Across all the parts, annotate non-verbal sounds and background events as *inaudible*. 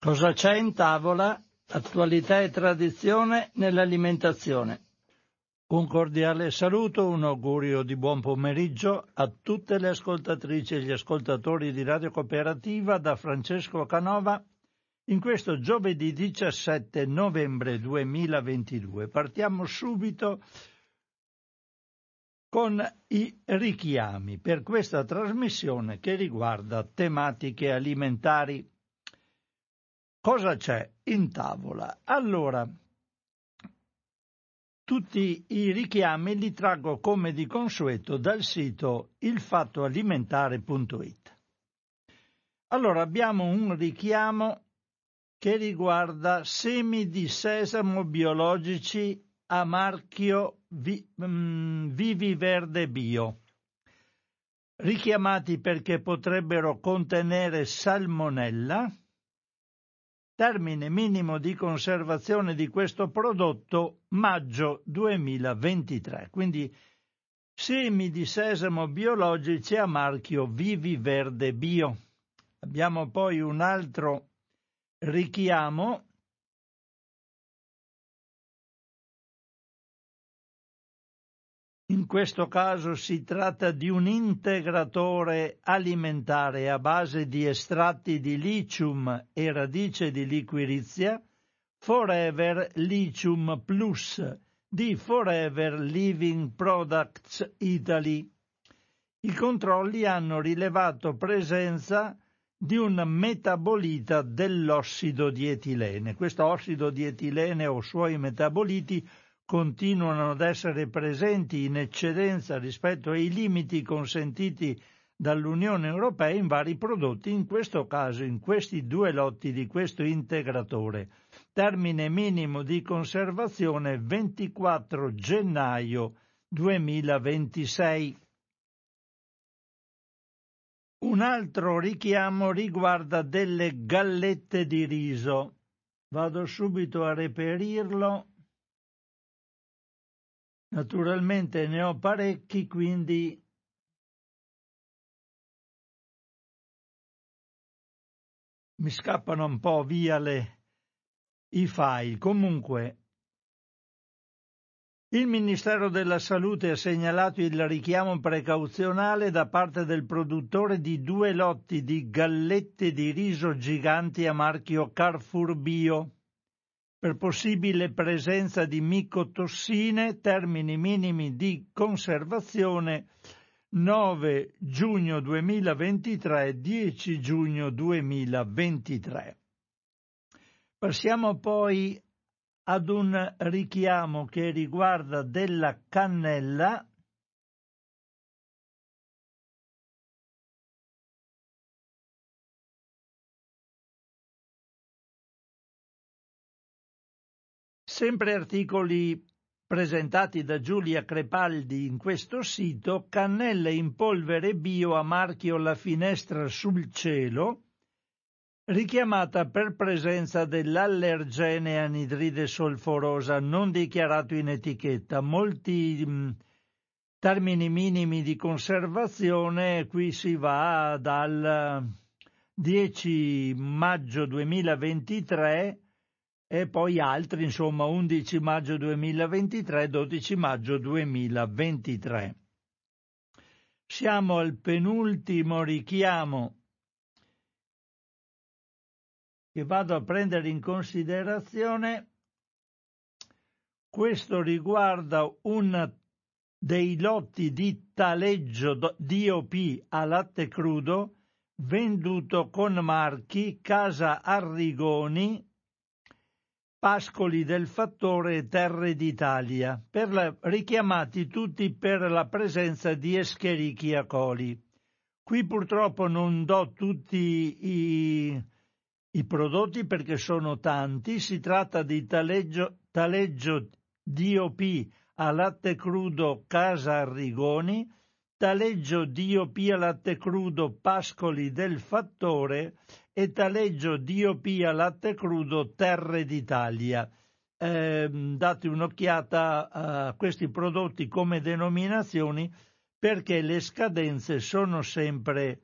Cosa c'è in tavola? Attualità e tradizione nell'alimentazione. Un cordiale saluto, un augurio di buon pomeriggio a tutte le ascoltatrici e gli ascoltatori di Radio Cooperativa da Francesco Canova in questo giovedì 17 novembre 2022. Partiamo subito con i richiami per questa trasmissione che riguarda tematiche alimentari. Cosa c'è in tavola? Allora, tutti i richiami li traggo come di consueto dal sito ilfattoalimentare.it. Allora abbiamo un richiamo che riguarda semi di sesamo biologici a marchio vi, mm, Vivi Verde Bio, richiamati perché potrebbero contenere salmonella, termine minimo di conservazione di questo prodotto maggio 2023. Quindi semi di sesamo biologici a marchio Vivi Verde Bio. Abbiamo poi un altro richiamo In questo caso si tratta di un integratore alimentare a base di estratti di lithium e radice di liquirizia, Forever Lithium Plus di Forever Living Products Italy. I controlli hanno rilevato presenza di un metabolita dell'ossido di etilene. Questo ossido di etilene o suoi metaboliti continuano ad essere presenti in eccedenza rispetto ai limiti consentiti dall'Unione Europea in vari prodotti, in questo caso in questi due lotti di questo integratore. Termine minimo di conservazione 24 gennaio 2026. Un altro richiamo riguarda delle gallette di riso. Vado subito a reperirlo Naturalmente ne ho parecchi, quindi mi scappano un po' via le, i file. Comunque, il Ministero della Salute ha segnalato il richiamo precauzionale da parte del produttore di due lotti di gallette di riso giganti a marchio Carrefour Bio per possibile presenza di micotossine, termini minimi di conservazione 9 giugno 2023 10 giugno 2023. Passiamo poi ad un richiamo che riguarda della cannella Sempre articoli presentati da Giulia Crepaldi in questo sito, cannelle in polvere bio a marchio La Finestra sul Cielo, richiamata per presenza dell'allergene anidride solforosa non dichiarato in etichetta. Molti mh, mm, termini minimi di conservazione, qui si va dal 10 maggio 2023 e poi altri, insomma 11 maggio 2023, 12 maggio 2023. Siamo al penultimo richiamo che vado a prendere in considerazione. Questo riguarda un dei lotti di taleggio DOP a latte crudo venduto con marchi Casa Arrigoni Pascoli del Fattore Terre d'Italia, la, richiamati tutti per la presenza di Escherichia coli. Qui purtroppo non do tutti i, i prodotti perché sono tanti, si tratta di taleggio, taleggio DOP a latte crudo Casa Arrigoni, taleggio DOP a latte crudo Pascoli del Fattore e taleggio DOP a latte crudo Terre d'Italia. Eh, date un'occhiata a questi prodotti come denominazioni perché le scadenze sono sempre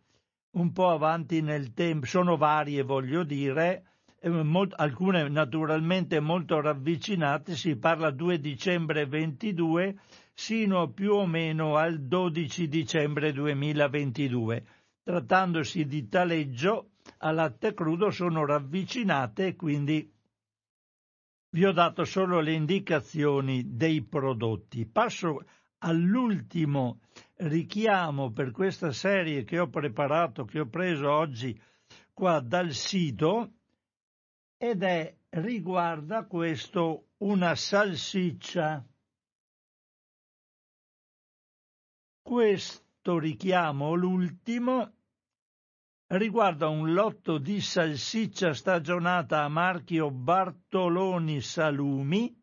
un po' avanti nel tempo, sono varie voglio dire, molto, alcune naturalmente molto ravvicinate, si parla 2 dicembre 22 sino più o meno al 12 dicembre 2022. Trattandosi di taleggio, a latte crudo sono ravvicinate e quindi vi ho dato solo le indicazioni dei prodotti. Passo all'ultimo richiamo per questa serie che ho preparato, che ho preso oggi qua dal sito ed è riguarda questo una salsiccia. Questo richiamo, l'ultimo, riguarda un lotto di salsiccia stagionata a marchio Bartoloni Salumi,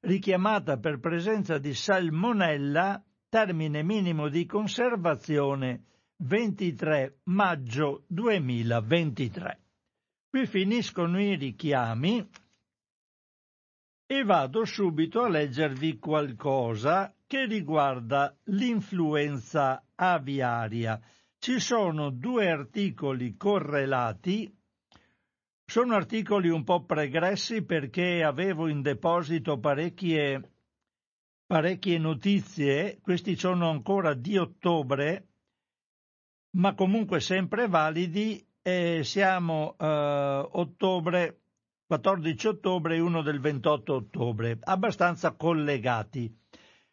richiamata per presenza di salmonella, termine minimo di conservazione 23 maggio 2023. Qui finiscono i richiami e vado subito a leggervi qualcosa che riguarda l'influenza aviaria. Ci sono due articoli correlati, sono articoli un po' pregressi perché avevo in deposito parecchie, parecchie notizie, questi sono ancora di ottobre, ma comunque sempre validi. E siamo eh, ottobre, 14 ottobre e uno del 28 ottobre, abbastanza collegati.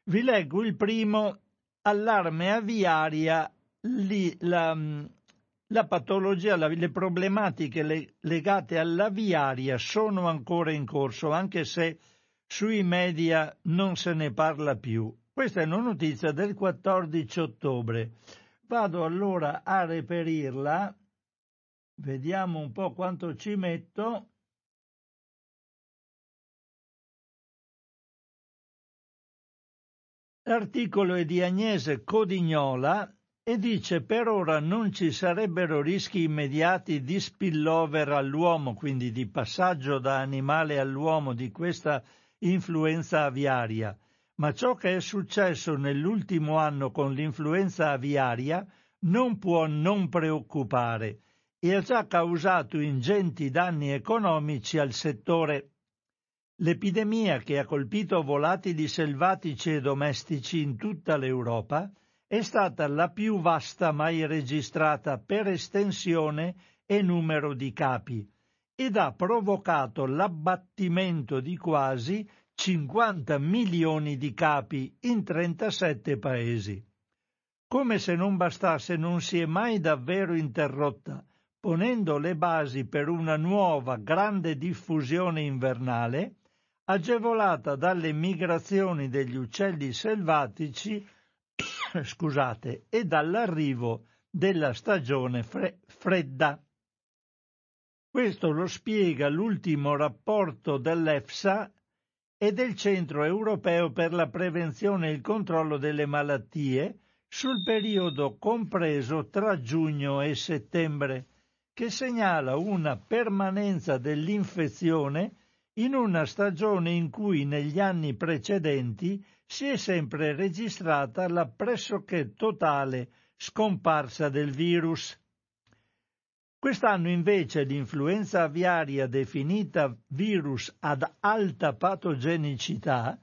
Vi leggo il primo, allarme aviaria, li, la, la, patologia, la, le problematiche le, legate all'aviaria sono ancora in corso, anche se sui media non se ne parla più. Questa è una notizia del 14 ottobre. Vado allora a reperirla, vediamo un po' quanto ci metto. L'articolo è di Agnese Codignola e dice per ora non ci sarebbero rischi immediati di spillover all'uomo, quindi di passaggio da animale all'uomo di questa influenza aviaria, ma ciò che è successo nell'ultimo anno con l'influenza aviaria non può non preoccupare e ha già causato ingenti danni economici al settore. L'epidemia che ha colpito volatili selvatici e domestici in tutta l'Europa è stata la più vasta mai registrata per estensione e numero di capi ed ha provocato l'abbattimento di quasi 50 milioni di capi in 37 paesi. Come se non bastasse non si è mai davvero interrotta, ponendo le basi per una nuova grande diffusione invernale agevolata dalle migrazioni degli uccelli selvatici *clears throat* scusate, e dall'arrivo della stagione fre- fredda. Questo lo spiega l'ultimo rapporto dell'EFSA e del Centro europeo per la prevenzione e il controllo delle malattie sul periodo compreso tra giugno e settembre, che segnala una permanenza dell'infezione in una stagione in cui negli anni precedenti si è sempre registrata la pressoché totale scomparsa del virus. Quest'anno invece l'influenza aviaria definita virus ad alta patogenicità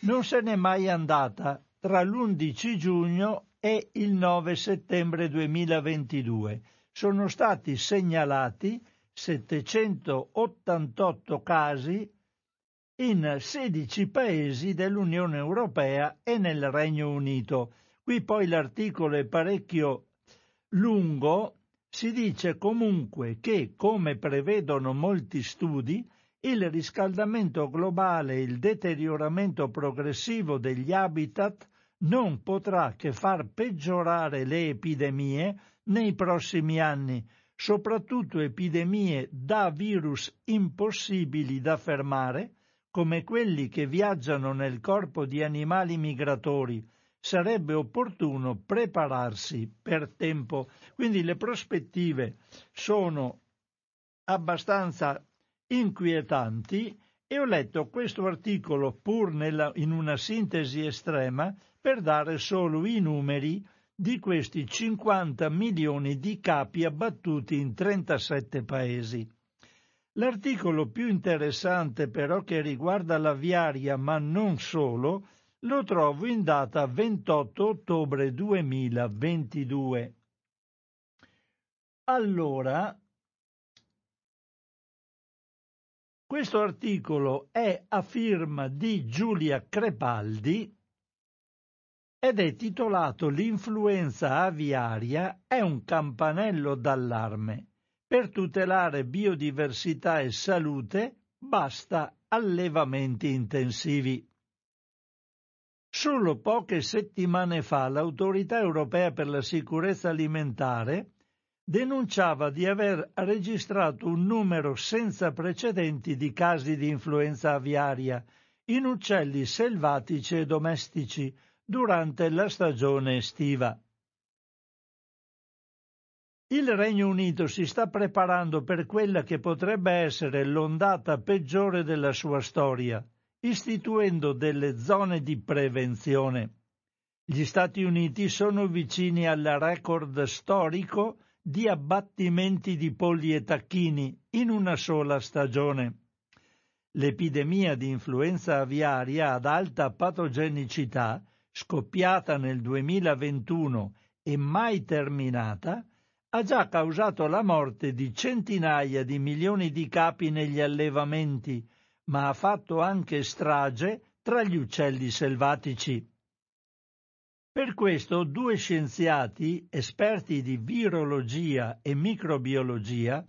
non se n'è mai andata tra l'11 giugno e il 9 settembre 2022. Sono stati segnalati 788 casi in 16 paesi dell'Unione Europea e nel Regno Unito. Qui poi l'articolo è parecchio lungo, si dice comunque che, come prevedono molti studi, il riscaldamento globale e il deterioramento progressivo degli habitat non potrà che far peggiorare le epidemie nei prossimi anni, soprattutto epidemie da virus impossibili da fermare, come quelli che viaggiano nel corpo di animali migratori, sarebbe opportuno prepararsi per tempo. Quindi le prospettive sono abbastanza inquietanti e ho letto questo articolo pur nella, in una sintesi estrema per dare solo i numeri di questi 50 milioni di capi abbattuti in 37 paesi. L'articolo più interessante però che riguarda l'aviaria, ma non solo, lo trovo in data 28 ottobre 2022. Allora, questo articolo è a firma di Giulia Crepaldi ed è titolato L'influenza aviaria è un campanello d'allarme. Per tutelare biodiversità e salute basta allevamenti intensivi. Solo poche settimane fa l'Autorità europea per la sicurezza alimentare denunciava di aver registrato un numero senza precedenti di casi di influenza aviaria in uccelli selvatici e domestici durante la stagione estiva. Il Regno Unito si sta preparando per quella che potrebbe essere l'ondata peggiore della sua storia, istituendo delle zone di prevenzione. Gli Stati Uniti sono vicini al record storico di abbattimenti di polli e tacchini in una sola stagione. L'epidemia di influenza aviaria ad alta patogenicità, scoppiata nel 2021 e mai terminata, ha già causato la morte di centinaia di milioni di capi negli allevamenti, ma ha fatto anche strage tra gli uccelli selvatici. Per questo due scienziati, esperti di virologia e microbiologia,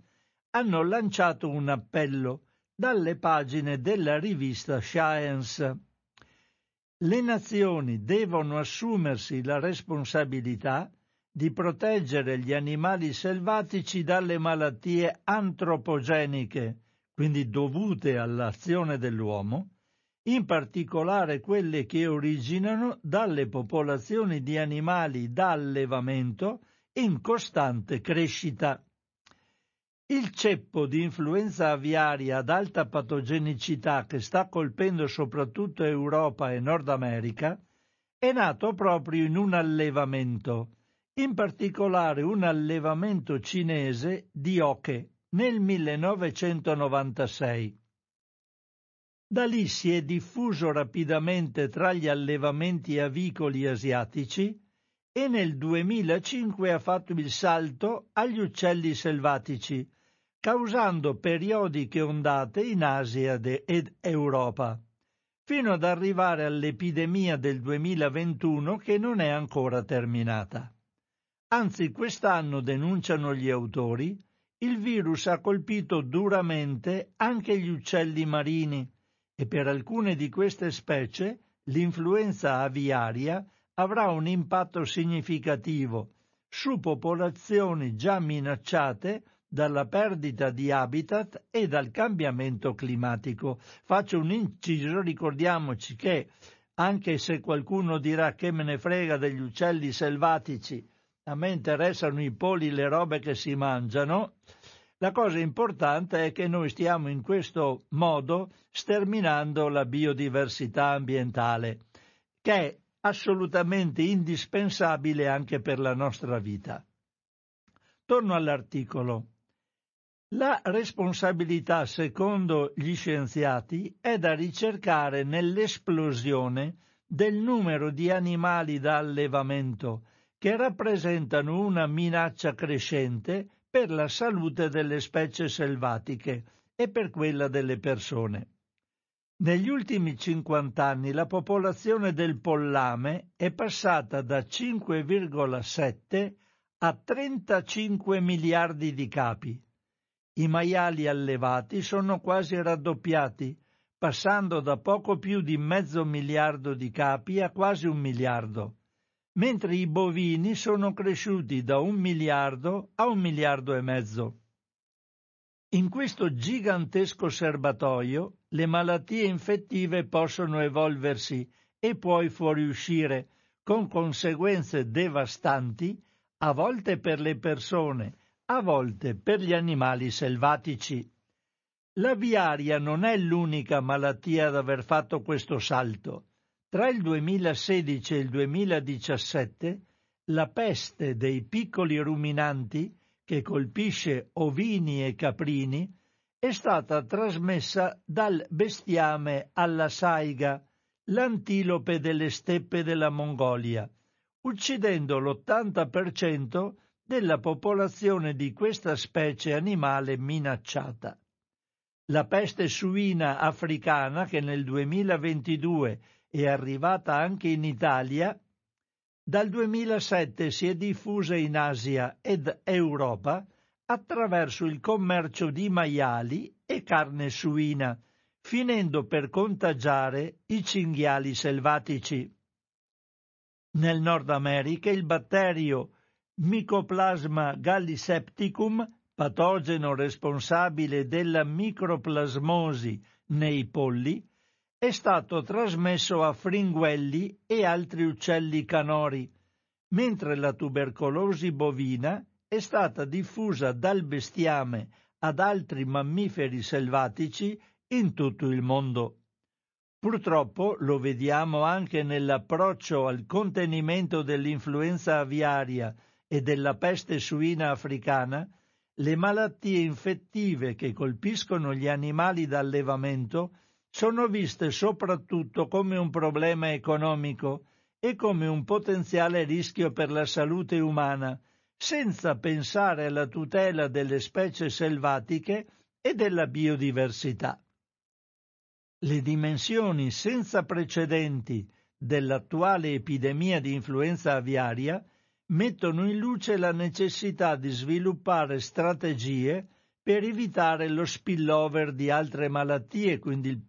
hanno lanciato un appello dalle pagine della rivista Science. Le nazioni devono assumersi la responsabilità di proteggere gli animali selvatici dalle malattie antropogeniche, quindi dovute all'azione dell'uomo, in particolare quelle che originano dalle popolazioni di animali da allevamento in costante crescita. Il ceppo di influenza aviaria ad alta patogenicità che sta colpendo soprattutto Europa e Nord America è nato proprio in un allevamento, in particolare un allevamento cinese di oche nel 1996. Da lì si è diffuso rapidamente tra gli allevamenti avicoli asiatici e nel 2005 ha fatto il salto agli uccelli selvatici, causando periodiche ondate in Asia ed Europa, fino ad arrivare all'epidemia del 2021 che non è ancora terminata. Anzi, quest'anno, denunciano gli autori, il virus ha colpito duramente anche gli uccelli marini e per alcune di queste specie l'influenza aviaria avrà un impatto significativo su popolazioni già minacciate dalla perdita di habitat e dal cambiamento climatico. Faccio un inciso, ricordiamoci che anche se qualcuno dirà che me ne frega degli uccelli selvatici, a me interessano i poli, le robe che si mangiano, la cosa importante è che noi stiamo in questo modo sterminando la biodiversità ambientale, che è assolutamente indispensabile anche per la nostra vita. Torno all'articolo. La responsabilità, secondo gli scienziati, è da ricercare nell'esplosione del numero di animali da allevamento che rappresentano una minaccia crescente per la salute delle specie selvatiche e per quella delle persone. Negli ultimi 50 anni la popolazione del pollame è passata da 5,7 a 35 miliardi di capi. I maiali allevati sono quasi raddoppiati, passando da poco più di mezzo miliardo di capi a quasi un miliardo mentre i bovini sono cresciuti da un miliardo a un miliardo e mezzo. In questo gigantesco serbatoio le malattie infettive possono evolversi e poi fuoriuscire con conseguenze devastanti a volte per le persone, a volte per gli animali selvatici. La viaria non è l'unica malattia ad aver fatto questo salto. Tra il 2016 e il 2017 la peste dei piccoli ruminanti, che colpisce ovini e caprini, è stata trasmessa dal bestiame alla saiga, l'antilope delle steppe della Mongolia, uccidendo l'80% della popolazione di questa specie animale minacciata. La peste suina africana, che nel 2022 è arrivata anche in Italia, dal 2007 si è diffusa in Asia ed Europa attraverso il commercio di maiali e carne suina, finendo per contagiare i cinghiali selvatici. Nel Nord America il batterio Mycoplasma gallisepticum, patogeno responsabile della microplasmosi nei polli, è stato trasmesso a fringuelli e altri uccelli canori, mentre la tubercolosi bovina è stata diffusa dal bestiame ad altri mammiferi selvatici in tutto il mondo. Purtroppo lo vediamo anche nell'approccio al contenimento dell'influenza aviaria e della peste suina africana, le malattie infettive che colpiscono gli animali d'allevamento sono viste soprattutto come un problema economico e come un potenziale rischio per la salute umana, senza pensare alla tutela delle specie selvatiche e della biodiversità. Le dimensioni senza precedenti dell'attuale epidemia di influenza aviaria mettono in luce la necessità di sviluppare strategie per evitare lo spillover di altre malattie, quindi il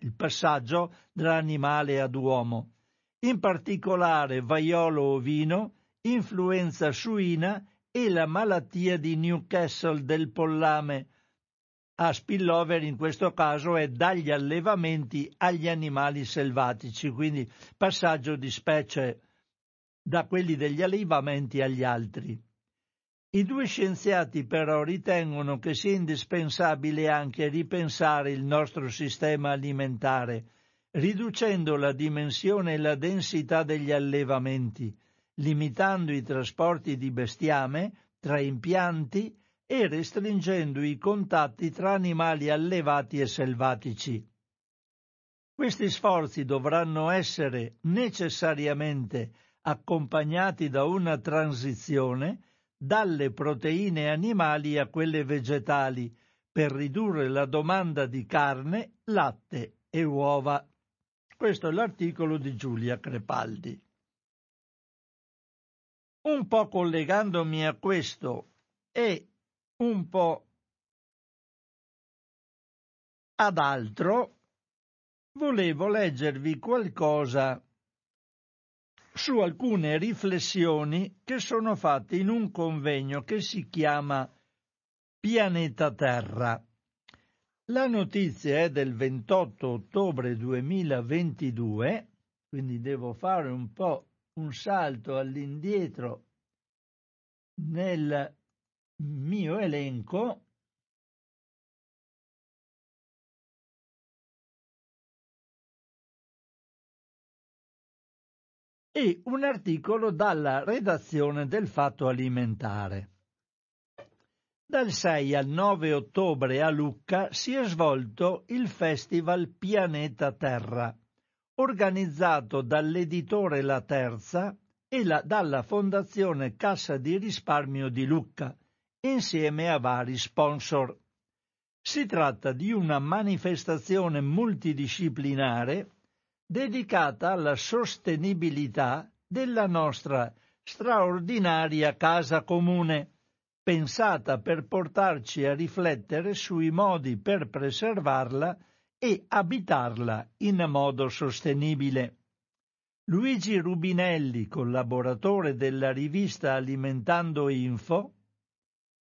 il passaggio dall'animale ad uomo, in particolare vaiolo ovino, influenza suina e la malattia di Newcastle del pollame. A spillover in questo caso è dagli allevamenti agli animali selvatici, quindi passaggio di specie da quelli degli allevamenti agli altri. I due scienziati però ritengono che sia indispensabile anche ripensare il nostro sistema alimentare, riducendo la dimensione e la densità degli allevamenti, limitando i trasporti di bestiame tra impianti e restringendo i contatti tra animali allevati e selvatici. Questi sforzi dovranno essere necessariamente accompagnati da una transizione dalle proteine animali a quelle vegetali per ridurre la domanda di carne, latte e uova. Questo è l'articolo di Giulia Crepaldi. Un po' collegandomi a questo e un po' ad altro, volevo leggervi qualcosa su alcune riflessioni che sono fatte in un convegno che si chiama Pianeta Terra. La notizia è del 28 ottobre 2022, quindi devo fare un po' un salto all'indietro nel mio elenco e un articolo dalla redazione del Fatto Alimentare. Dal 6 al 9 ottobre a Lucca si è svolto il Festival Pianeta Terra, organizzato dall'editore La Terza e la, dalla Fondazione Cassa di Risparmio di Lucca, insieme a vari sponsor. Si tratta di una manifestazione multidisciplinare dedicata alla sostenibilità della nostra straordinaria casa comune, pensata per portarci a riflettere sui modi per preservarla e abitarla in modo sostenibile. Luigi Rubinelli, collaboratore della rivista Alimentando Info,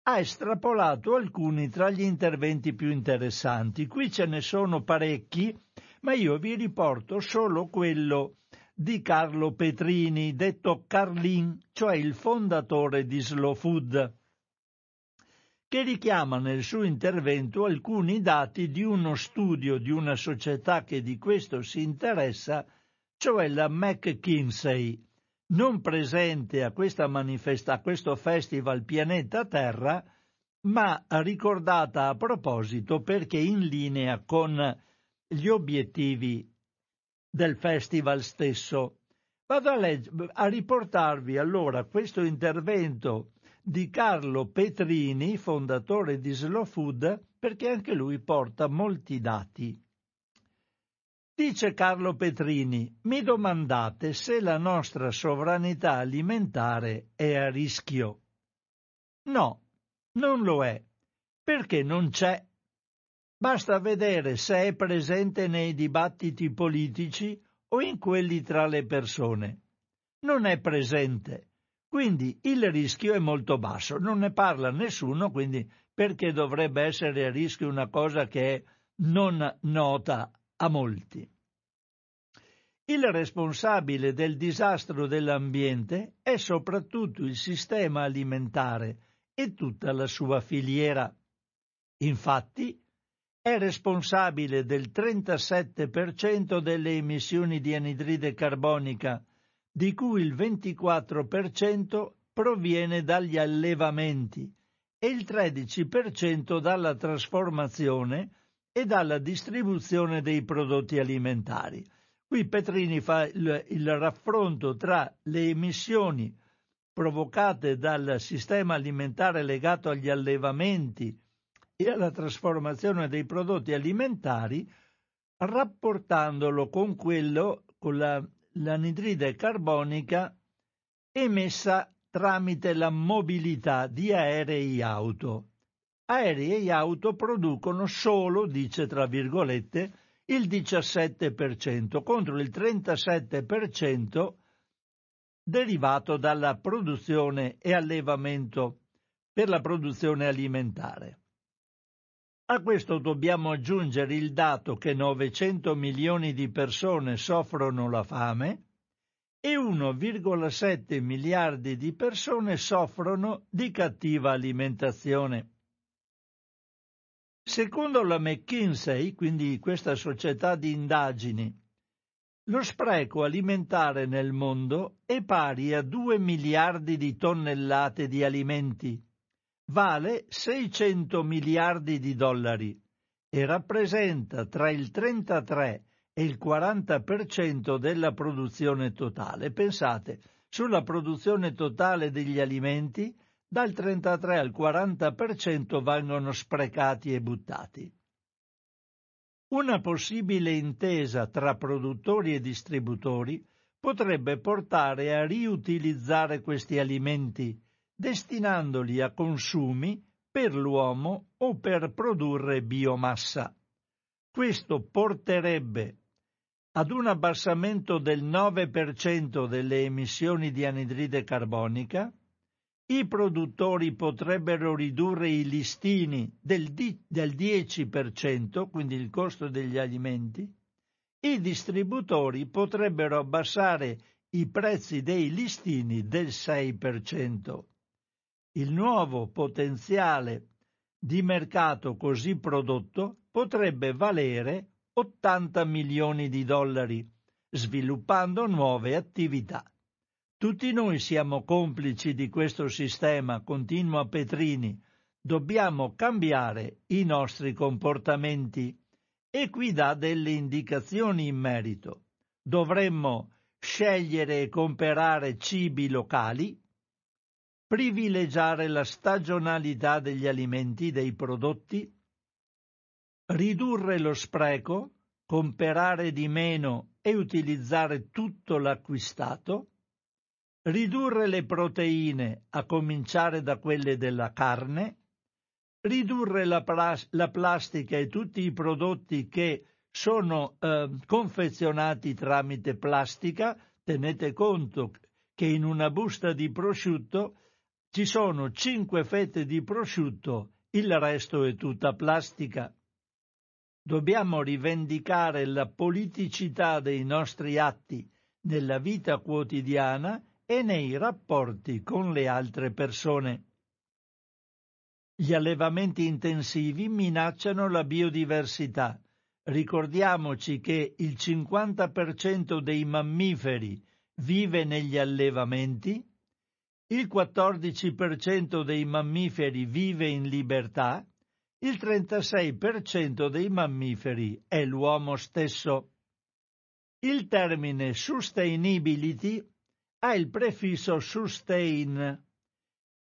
ha estrapolato alcuni tra gli interventi più interessanti. Qui ce ne sono parecchi ma io vi riporto solo quello di Carlo Petrini, detto Carlin, cioè il fondatore di Slow Food, che richiama nel suo intervento alcuni dati di uno studio di una società che di questo si interessa, cioè la McKinsey, non presente a, manifesta- a questo festival Pianeta Terra, ma ricordata a proposito perché in linea con gli obiettivi del festival stesso. Vado a, legge, a riportarvi allora questo intervento di Carlo Petrini, fondatore di Slow Food, perché anche lui porta molti dati. Dice Carlo Petrini, mi domandate se la nostra sovranità alimentare è a rischio. No, non lo è, perché non c'è. Basta vedere se è presente nei dibattiti politici o in quelli tra le persone. Non è presente. Quindi il rischio è molto basso, non ne parla nessuno, quindi perché dovrebbe essere a rischio una cosa che è non nota a molti. Il responsabile del disastro dell'ambiente è soprattutto il sistema alimentare e tutta la sua filiera. Infatti, è responsabile del 37% delle emissioni di anidride carbonica, di cui il 24% proviene dagli allevamenti e il 13% dalla trasformazione e dalla distribuzione dei prodotti alimentari. Qui Petrini fa il, il raffronto tra le emissioni provocate dal sistema alimentare legato agli allevamenti e alla trasformazione dei prodotti alimentari, rapportandolo con quello, con la, l'anidride carbonica emessa tramite la mobilità di aerei e auto. Aerei e auto producono solo, dice tra virgolette, il 17% contro il 37% derivato dalla produzione e allevamento per la produzione alimentare. A questo dobbiamo aggiungere il dato che 900 milioni di persone soffrono la fame e 1,7 miliardi di persone soffrono di cattiva alimentazione. Secondo la McKinsey, quindi questa società di indagini, lo spreco alimentare nel mondo è pari a 2 miliardi di tonnellate di alimenti, vale 600 miliardi di dollari e rappresenta tra il 33 e il 40% della produzione totale. Pensate, sulla produzione totale degli alimenti dal 33 al 40% vengono sprecati e buttati. Una possibile intesa tra produttori e distributori potrebbe portare a riutilizzare questi alimenti, destinandoli a consumi per l'uomo o per produrre biomassa. Questo porterebbe ad un abbassamento del 9% delle emissioni di anidride carbonica, i produttori potrebbero ridurre i listini del, di- del 10%, quindi il costo degli alimenti, i distributori potrebbero abbassare i prezzi dei listini del 6%. Il nuovo potenziale di mercato così prodotto potrebbe valere 80 milioni di dollari, sviluppando nuove attività. Tutti noi siamo complici di questo sistema, continua Petrini. Dobbiamo cambiare i nostri comportamenti e qui dà delle indicazioni in merito. Dovremmo scegliere e comprare cibi locali, privilegiare la stagionalità degli alimenti, dei prodotti, ridurre lo spreco, comprare di meno e utilizzare tutto l'acquistato, ridurre le proteine, a cominciare da quelle della carne, ridurre la, plas- la plastica e tutti i prodotti che sono eh, confezionati tramite plastica, tenete conto che in una busta di prosciutto ci sono cinque fette di prosciutto, il resto è tutta plastica. Dobbiamo rivendicare la politicità dei nostri atti nella vita quotidiana e nei rapporti con le altre persone. Gli allevamenti intensivi minacciano la biodiversità. Ricordiamoci che il 50% dei mammiferi vive negli allevamenti il 14% dei mammiferi vive in libertà, il 36% dei mammiferi è l'uomo stesso. Il termine sustainability ha il prefisso sustain,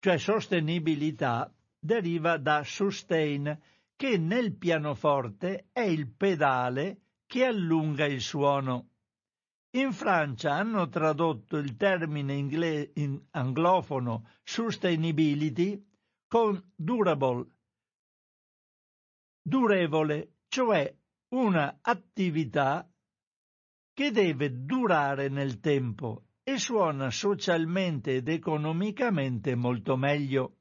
cioè sostenibilità deriva da sustain, che nel pianoforte è il pedale che allunga il suono. In Francia hanno tradotto il termine ingle- in anglofono sustainability con durable, durevole, cioè una attività che deve durare nel tempo e suona socialmente ed economicamente molto meglio.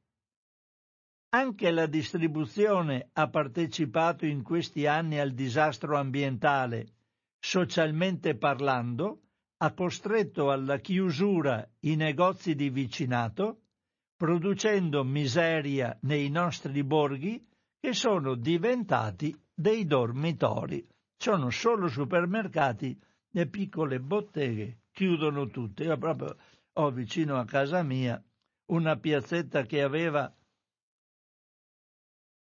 Anche la distribuzione ha partecipato in questi anni al disastro ambientale. Socialmente parlando, ha costretto alla chiusura i negozi di vicinato, producendo miseria nei nostri borghi che sono diventati dei dormitori. Sono solo supermercati e piccole botteghe, chiudono tutte. Io proprio ho vicino a casa mia una piazzetta che aveva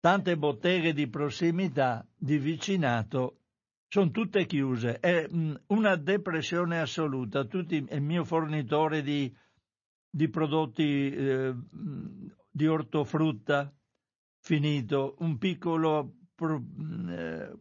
Tante botteghe di prossimità, di vicinato, sono tutte chiuse. È mm, una depressione assoluta. Tutti, il mio fornitore di, di prodotti eh, di ortofrutta finito, un piccolo pro, mm, eh,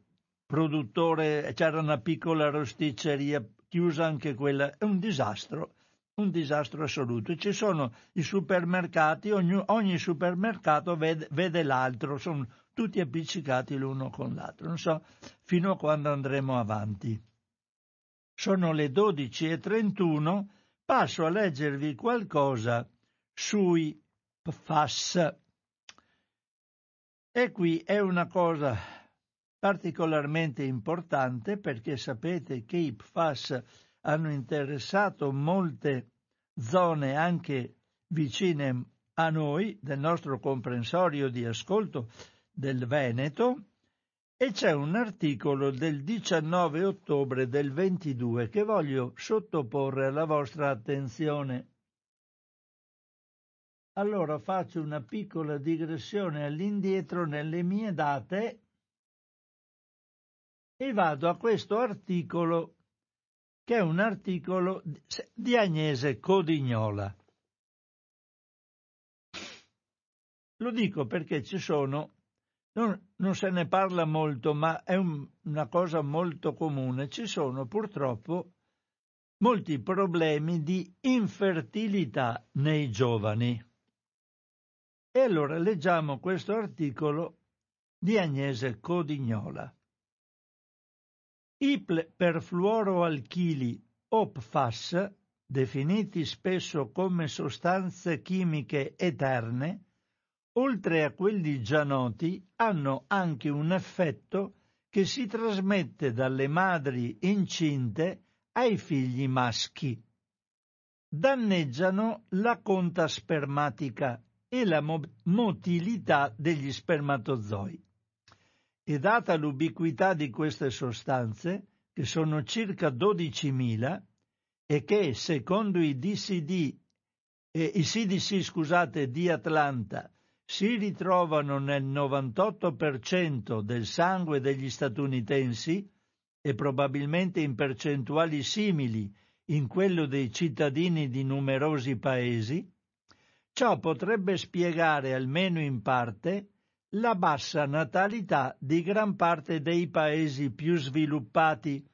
produttore, c'era una piccola rosticceria chiusa anche quella, è un disastro un disastro assoluto. Ci sono i supermercati, ogni, ogni supermercato vede, vede l'altro, sono tutti appiccicati l'uno con l'altro. Non so fino a quando andremo avanti. Sono le 12.31, passo a leggervi qualcosa sui PFAS. E qui è una cosa particolarmente importante perché sapete che i PFAS hanno interessato molte zone anche vicine a noi, del nostro comprensorio di ascolto del Veneto, e c'è un articolo del 19 ottobre del 22 che voglio sottoporre alla vostra attenzione. Allora faccio una piccola digressione all'indietro nelle mie date e vado a questo articolo che è un articolo di Agnese Codignola. Lo dico perché ci sono, non, non se ne parla molto, ma è un, una cosa molto comune, ci sono purtroppo molti problemi di infertilità nei giovani. E allora leggiamo questo articolo di Agnese Codignola. I perfluoroalchili o PFAS, definiti spesso come sostanze chimiche eterne, oltre a quelli già noti, hanno anche un effetto che si trasmette dalle madri incinte ai figli maschi. Danneggiano la conta spermatica e la motilità degli spermatozoi e data l'ubiquità di queste sostanze, che sono circa 12.000, e che, secondo i DCD, eh, i CDC scusate, di Atlanta, si ritrovano nel 98% del sangue degli statunitensi e probabilmente in percentuali simili in quello dei cittadini di numerosi paesi, ciò potrebbe spiegare almeno in parte la bassa natalità di gran parte dei paesi più sviluppati,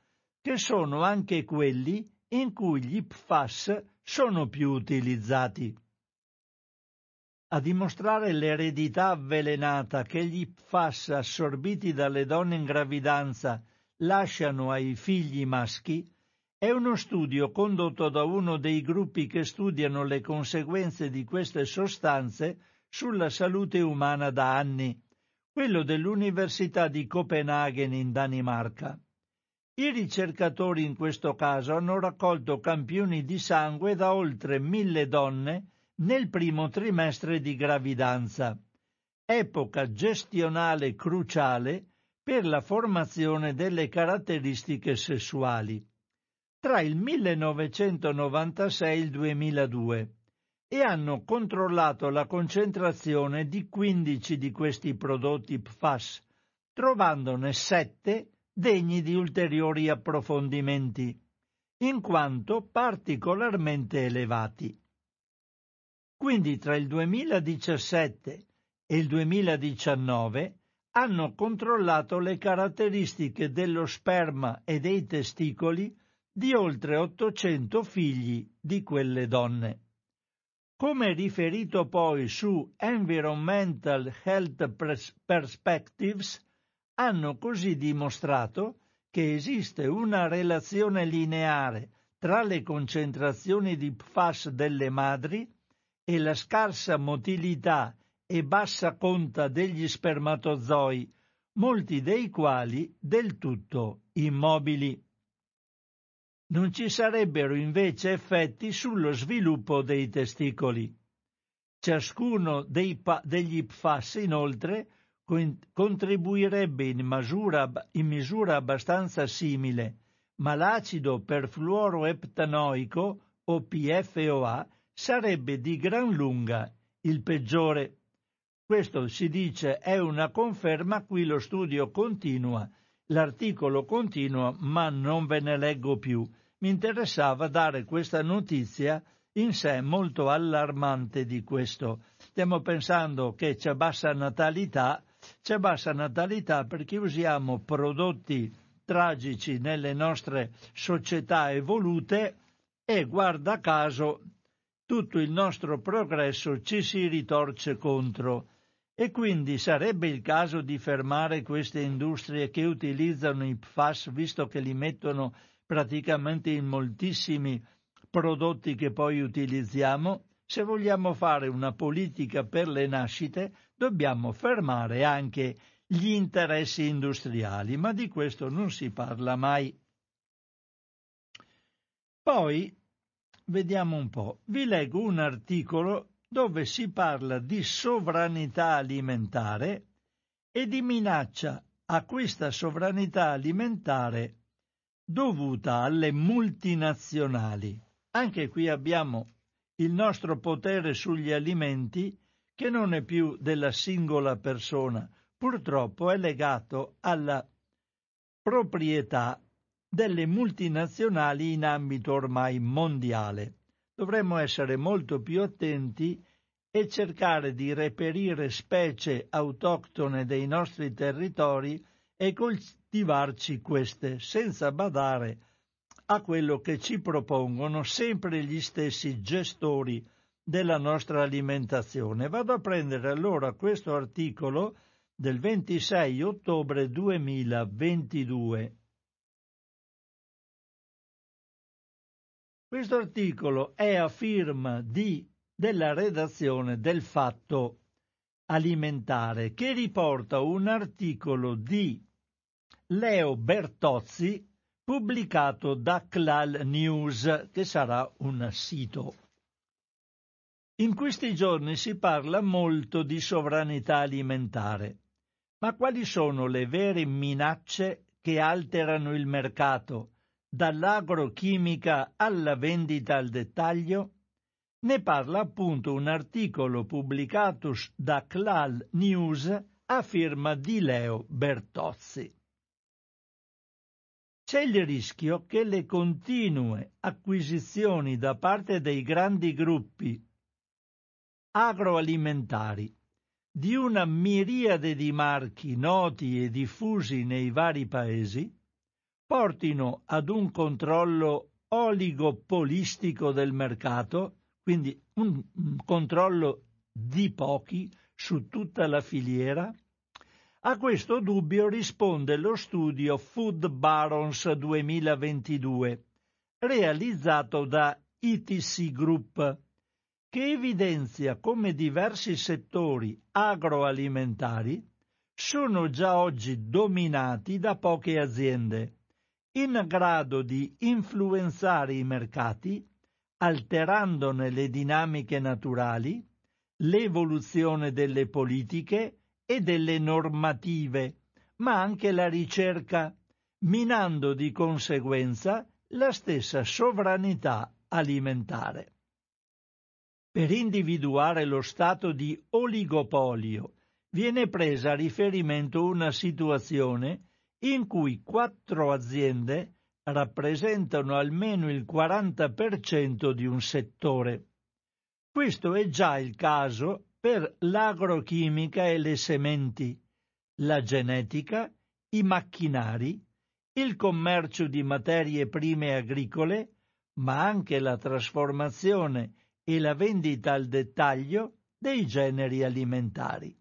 che sono anche quelli in cui gli PFAS sono più utilizzati. A dimostrare l'eredità avvelenata che gli PFAS assorbiti dalle donne in gravidanza lasciano ai figli maschi, è uno studio condotto da uno dei gruppi che studiano le conseguenze di queste sostanze sulla salute umana da anni, quello dell'Università di Copenaghen in Danimarca. I ricercatori in questo caso hanno raccolto campioni di sangue da oltre mille donne nel primo trimestre di gravidanza, epoca gestionale cruciale per la formazione delle caratteristiche sessuali, tra il 1996 e il 2002 e hanno controllato la concentrazione di 15 di questi prodotti PFAS, trovandone 7 degni di ulteriori approfondimenti, in quanto particolarmente elevati. Quindi tra il 2017 e il 2019 hanno controllato le caratteristiche dello sperma e dei testicoli di oltre 800 figli di quelle donne. Come riferito poi su Environmental Health Perspectives, hanno così dimostrato che esiste una relazione lineare tra le concentrazioni di PFAS delle madri e la scarsa motilità e bassa conta degli spermatozoi, molti dei quali del tutto immobili non ci sarebbero invece effetti sullo sviluppo dei testicoli. Ciascuno pa- degli PFAS inoltre contribuirebbe in misura, in misura abbastanza simile, ma l'acido perfluoroeptanoico o PFOA sarebbe di gran lunga il peggiore. Questo si dice è una conferma, qui lo studio continua L'articolo continua, ma non ve ne leggo più. Mi interessava dare questa notizia in sé molto allarmante di questo. Stiamo pensando che c'è bassa natalità, c'è bassa natalità perché usiamo prodotti tragici nelle nostre società evolute e guarda caso tutto il nostro progresso ci si ritorce contro. E quindi sarebbe il caso di fermare queste industrie che utilizzano i PFAS, visto che li mettono praticamente in moltissimi prodotti che poi utilizziamo? Se vogliamo fare una politica per le nascite, dobbiamo fermare anche gli interessi industriali, ma di questo non si parla mai. Poi, vediamo un po', vi leggo un articolo dove si parla di sovranità alimentare e di minaccia a questa sovranità alimentare dovuta alle multinazionali. Anche qui abbiamo il nostro potere sugli alimenti che non è più della singola persona, purtroppo è legato alla proprietà delle multinazionali in ambito ormai mondiale dovremmo essere molto più attenti e cercare di reperire specie autoctone dei nostri territori e coltivarci queste, senza badare a quello che ci propongono sempre gli stessi gestori della nostra alimentazione. Vado a prendere allora questo articolo del 26 ottobre 2022. Questo articolo è a firma di, della redazione del Fatto Alimentare che riporta un articolo di Leo Bertozzi pubblicato da Clal News, che sarà un sito. In questi giorni si parla molto di sovranità alimentare, ma quali sono le vere minacce che alterano il mercato dall'agrochimica alla vendita al dettaglio? Ne parla appunto un articolo pubblicato da Clal News a firma di Leo Bertozzi. C'è il rischio che le continue acquisizioni da parte dei grandi gruppi agroalimentari di una miriade di marchi noti e diffusi nei vari paesi portino ad un controllo oligopolistico del mercato, quindi un, controllo di pochi su tutta la filiera? A questo dubbio risponde lo studio Food Barons 2022, realizzato da ITC Group, che evidenzia come diversi settori agroalimentari sono già oggi dominati da poche aziende in grado di influenzare i mercati, alterandone le dinamiche naturali, l'evoluzione delle politiche e delle normative, ma anche la ricerca, minando di conseguenza la stessa sovranità alimentare. Per individuare lo stato di oligopolio viene presa a riferimento una situazione in cui quattro aziende rappresentano almeno il 40% di un settore. Questo è già il caso per l'agrochimica e le sementi, la genetica, i macchinari, il commercio di materie prime agricole, ma anche la trasformazione e la vendita al dettaglio dei generi alimentari.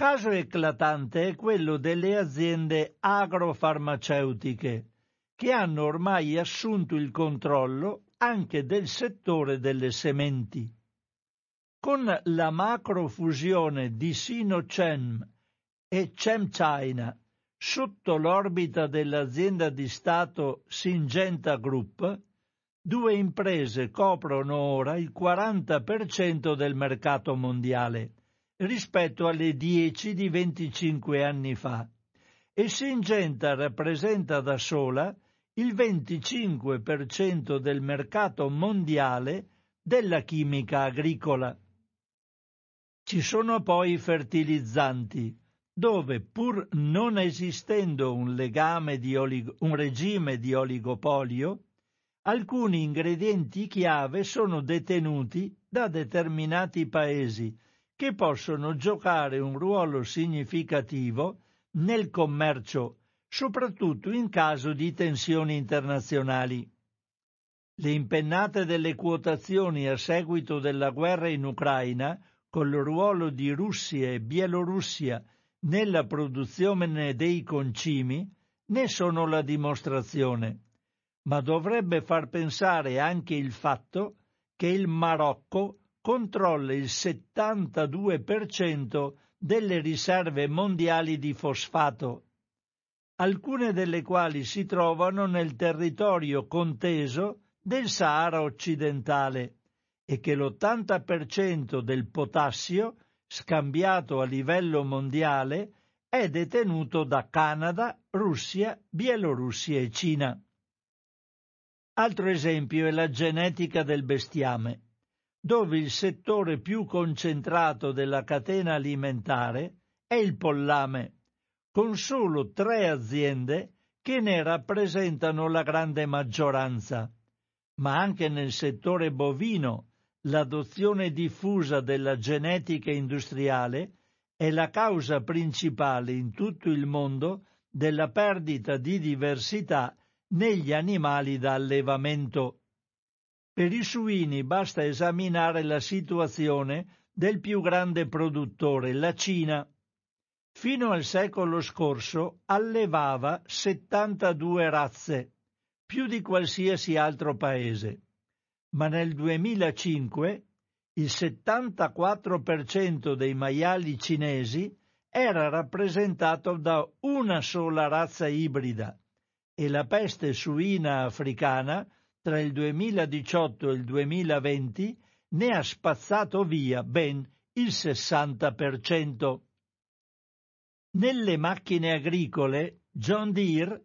Caso eclatante è quello delle aziende agrofarmaceutiche, che hanno ormai assunto il controllo anche del settore delle sementi. Con la macrofusione di Sinochem e ChemChina sotto l'orbita dell'azienda di Stato Syngenta Group, due imprese coprono ora il 40% del mercato mondiale rispetto alle 10 di 25 anni fa e Syngenta rappresenta da sola il 25% del mercato mondiale della chimica agricola. Ci sono poi i fertilizzanti, dove pur non esistendo un, oligo, un regime di oligopolio, alcuni ingredienti chiave sono detenuti da determinati paesi che possono giocare un ruolo significativo nel commercio soprattutto in caso di tensioni internazionali. Le impennate delle quotazioni a seguito della guerra in Ucraina, col ruolo di Russia e Bielorussia nella produzione dei concimi, ne sono la dimostrazione, ma dovrebbe far pensare anche il fatto che il Marocco controlla il 72% delle riserve mondiali di fosfato alcune delle quali si trovano nel territorio conteso del Sahara occidentale e che l'80% del potassio scambiato a livello mondiale è detenuto da Canada, Russia, Bielorussia e Cina. Altro esempio è la genetica del bestiame, dove il settore più concentrato della catena alimentare è il pollame, con solo tre aziende che ne rappresentano la grande maggioranza. Ma anche nel settore bovino l'adozione diffusa della genetica industriale è la causa principale in tutto il mondo della perdita di diversità negli animali da allevamento. Per i suini basta esaminare la situazione del più grande produttore, la Cina, fino al secolo scorso allevava 72 razze, più di qualsiasi altro paese, ma nel 2005 il 74% dei maiali cinesi era rappresentato da una sola razza ibrida e la peste suina africana tra il 2018 e il 2020 ne ha spazzato via ben il 60%. Nelle macchine agricole John Deere,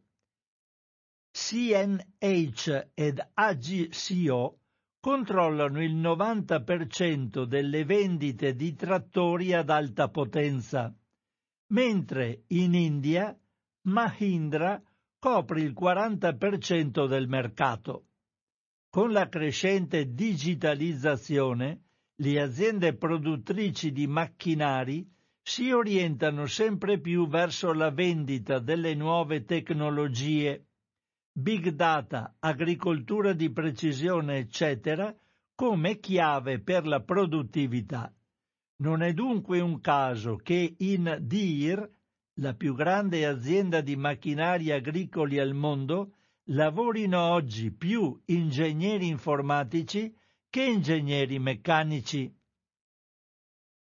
CNH ed AGCO controllano il 90% delle vendite di trattori ad alta potenza, mentre in India Mahindra copre il 40% del mercato. Con la crescente digitalizzazione, le aziende produttrici di macchinari si orientano sempre più verso la vendita delle nuove tecnologie, big data, agricoltura di precisione, eccetera, come chiave per la produttività. Non è dunque un caso che in DIR, la più grande azienda di macchinari agricoli al mondo, lavorino oggi più ingegneri informatici che ingegneri meccanici.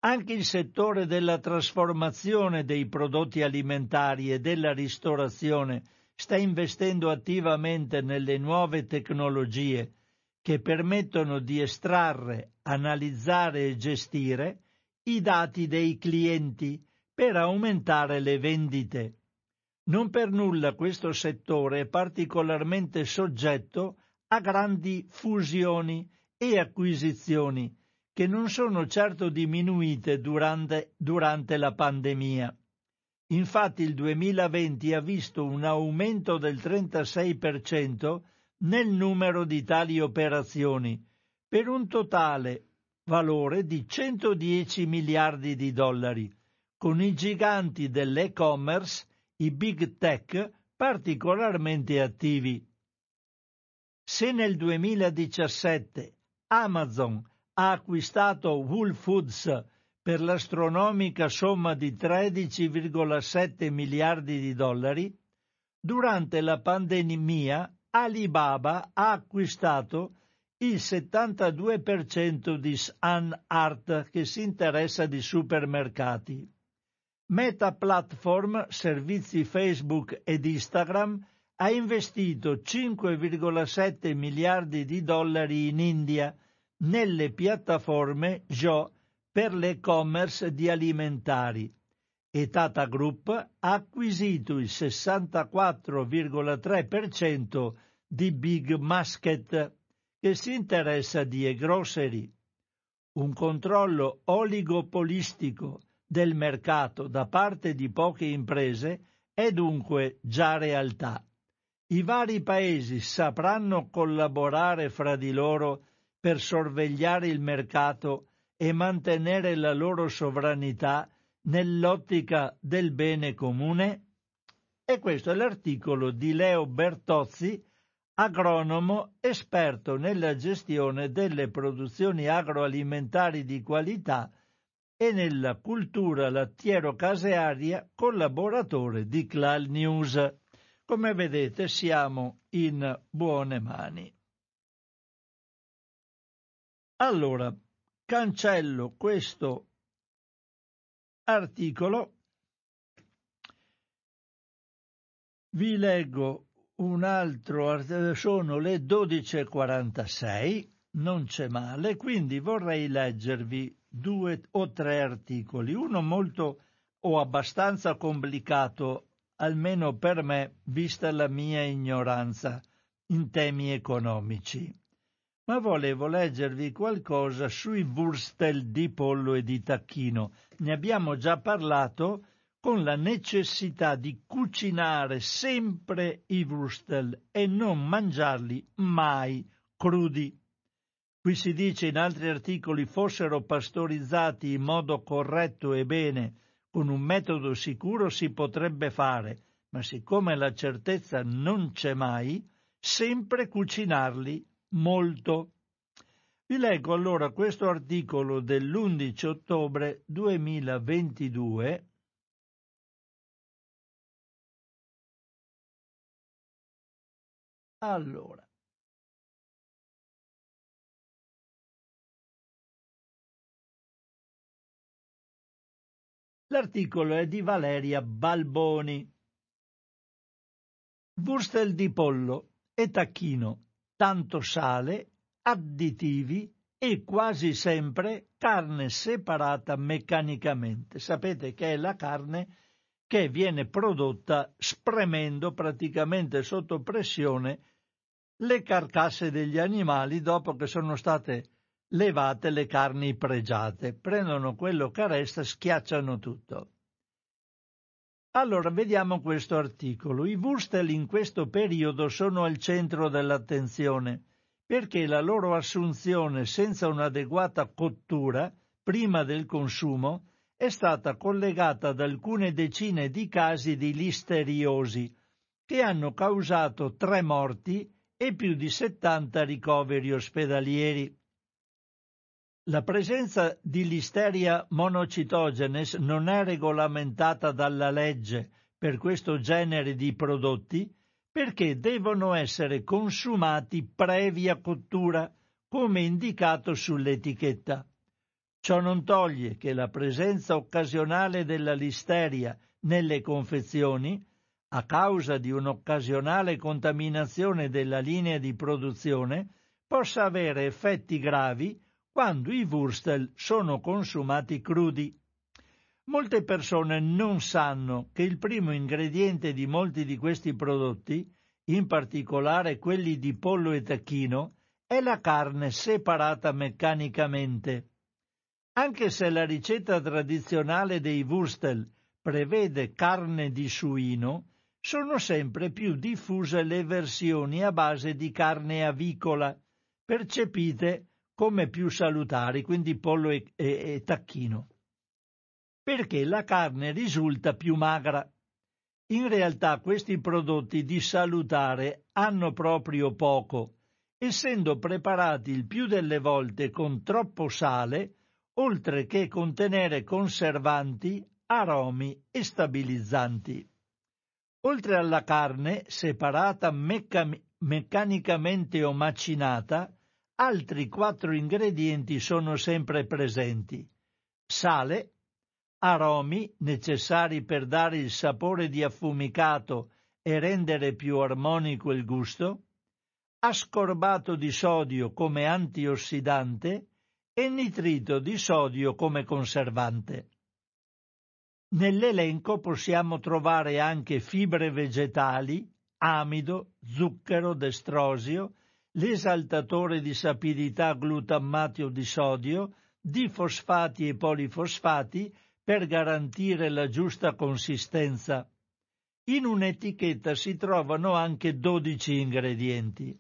Anche il settore della trasformazione dei prodotti alimentari e della ristorazione sta investendo attivamente nelle nuove tecnologie che permettono di estrarre, analizzare e gestire i dati dei clienti per aumentare le vendite. Non per nulla questo settore è particolarmente soggetto a grandi fusioni e acquisizioni che non sono certo diminuite durante, durante la pandemia. Infatti il 2020 ha visto un aumento del 36% nel numero di tali operazioni, per un totale valore di 110 miliardi di dollari, con i giganti dell'e-commerce, i big tech, particolarmente attivi. Se nel 2017 Amazon ha acquistato Whole Foods per l'astronomica somma di 13,7 miliardi di dollari, durante la pandemia Alibaba ha acquistato il 72% di Sun Art che si interessa di supermercati. Meta Platform, servizi Facebook ed Instagram, ha investito 5,7 miliardi di dollari in India nelle piattaforme Jo per l'e-commerce di alimentari e Tata Group ha acquisito il 64,3% di Big Basket che si interessa di e-grocery. Un controllo oligopolistico del mercato da parte di poche imprese è dunque già realtà. I vari paesi sapranno collaborare fra di loro per sorvegliare il mercato e mantenere la loro sovranità nell'ottica del bene comune? E questo è l'articolo di Leo Bertozzi, agronomo esperto nella gestione delle produzioni agroalimentari di qualità e nella cultura lattiero-casearia, collaboratore di Clal News. Come vedete siamo in buone mani. Allora, cancello questo articolo, vi leggo un altro, sono le 12.46, non c'è male, quindi vorrei leggervi due o tre articoli, uno molto o abbastanza complicato, almeno per me, vista la mia ignoranza in temi economici ma volevo leggervi qualcosa sui wurstel di pollo e di tacchino. Ne abbiamo già parlato con la necessità di cucinare sempre i wurstel e non mangiarli mai crudi. Qui si dice in altri articoli fossero pastorizzati in modo corretto e bene, con un metodo sicuro si potrebbe fare, ma siccome la certezza non c'è mai, sempre cucinarli molto. Vi leggo allora questo articolo dell'11 ottobre 2022 Allora. L'articolo è di Valeria Balboni. Wurstel di pollo e tacchino tanto sale, additivi e quasi sempre carne separata meccanicamente. Sapete che è la carne che viene prodotta spremendo praticamente sotto pressione le carcasse degli animali dopo che sono state levate le carni pregiate. Prendono quello che resta, schiacciano tutto. Allora vediamo questo articolo. I wurstel in questo periodo sono al centro dell'attenzione perché la loro assunzione senza un'adeguata cottura prima del consumo è stata collegata ad alcune decine di casi di listeriosi che hanno causato tre morti e più di 70 ricoveri ospedalieri. La presenza di Listeria monocitogenes non è regolamentata dalla legge per questo genere di prodotti perché devono essere consumati previa cottura, come indicato sull'etichetta. Ciò non toglie che la presenza occasionale della listeria nelle confezioni, a causa di un'occasionale contaminazione della linea di produzione, possa avere effetti gravi quando i wurstel sono consumati crudi. Molte persone non sanno che il primo ingrediente di molti di questi prodotti, in particolare quelli di pollo e tacchino, è la carne separata meccanicamente. Anche se la ricetta tradizionale dei Wurstel prevede carne di suino, sono sempre più diffuse le versioni a base di carne avicola, percepite come più salutari, quindi pollo e, e, e tacchino, perché la carne risulta più magra. In realtà questi prodotti di salutare hanno proprio poco, essendo preparati il più delle volte con troppo sale, oltre che contenere conservanti, aromi e stabilizzanti. Oltre alla carne, separata mecca- meccanicamente o macinata, altri quattro ingredienti sono sempre presenti. Sale, aromi necessari per dare il sapore di affumicato e rendere più armonico il gusto, ascorbato di sodio come antiossidante e nitrito di sodio come conservante. Nell'elenco possiamo trovare anche fibre vegetali, amido, zucchero, destrosio, l'esaltatore di sapidità glutammatio di sodio, di fosfati e polifosfati per garantire la giusta consistenza. In un'etichetta si trovano anche 12 ingredienti.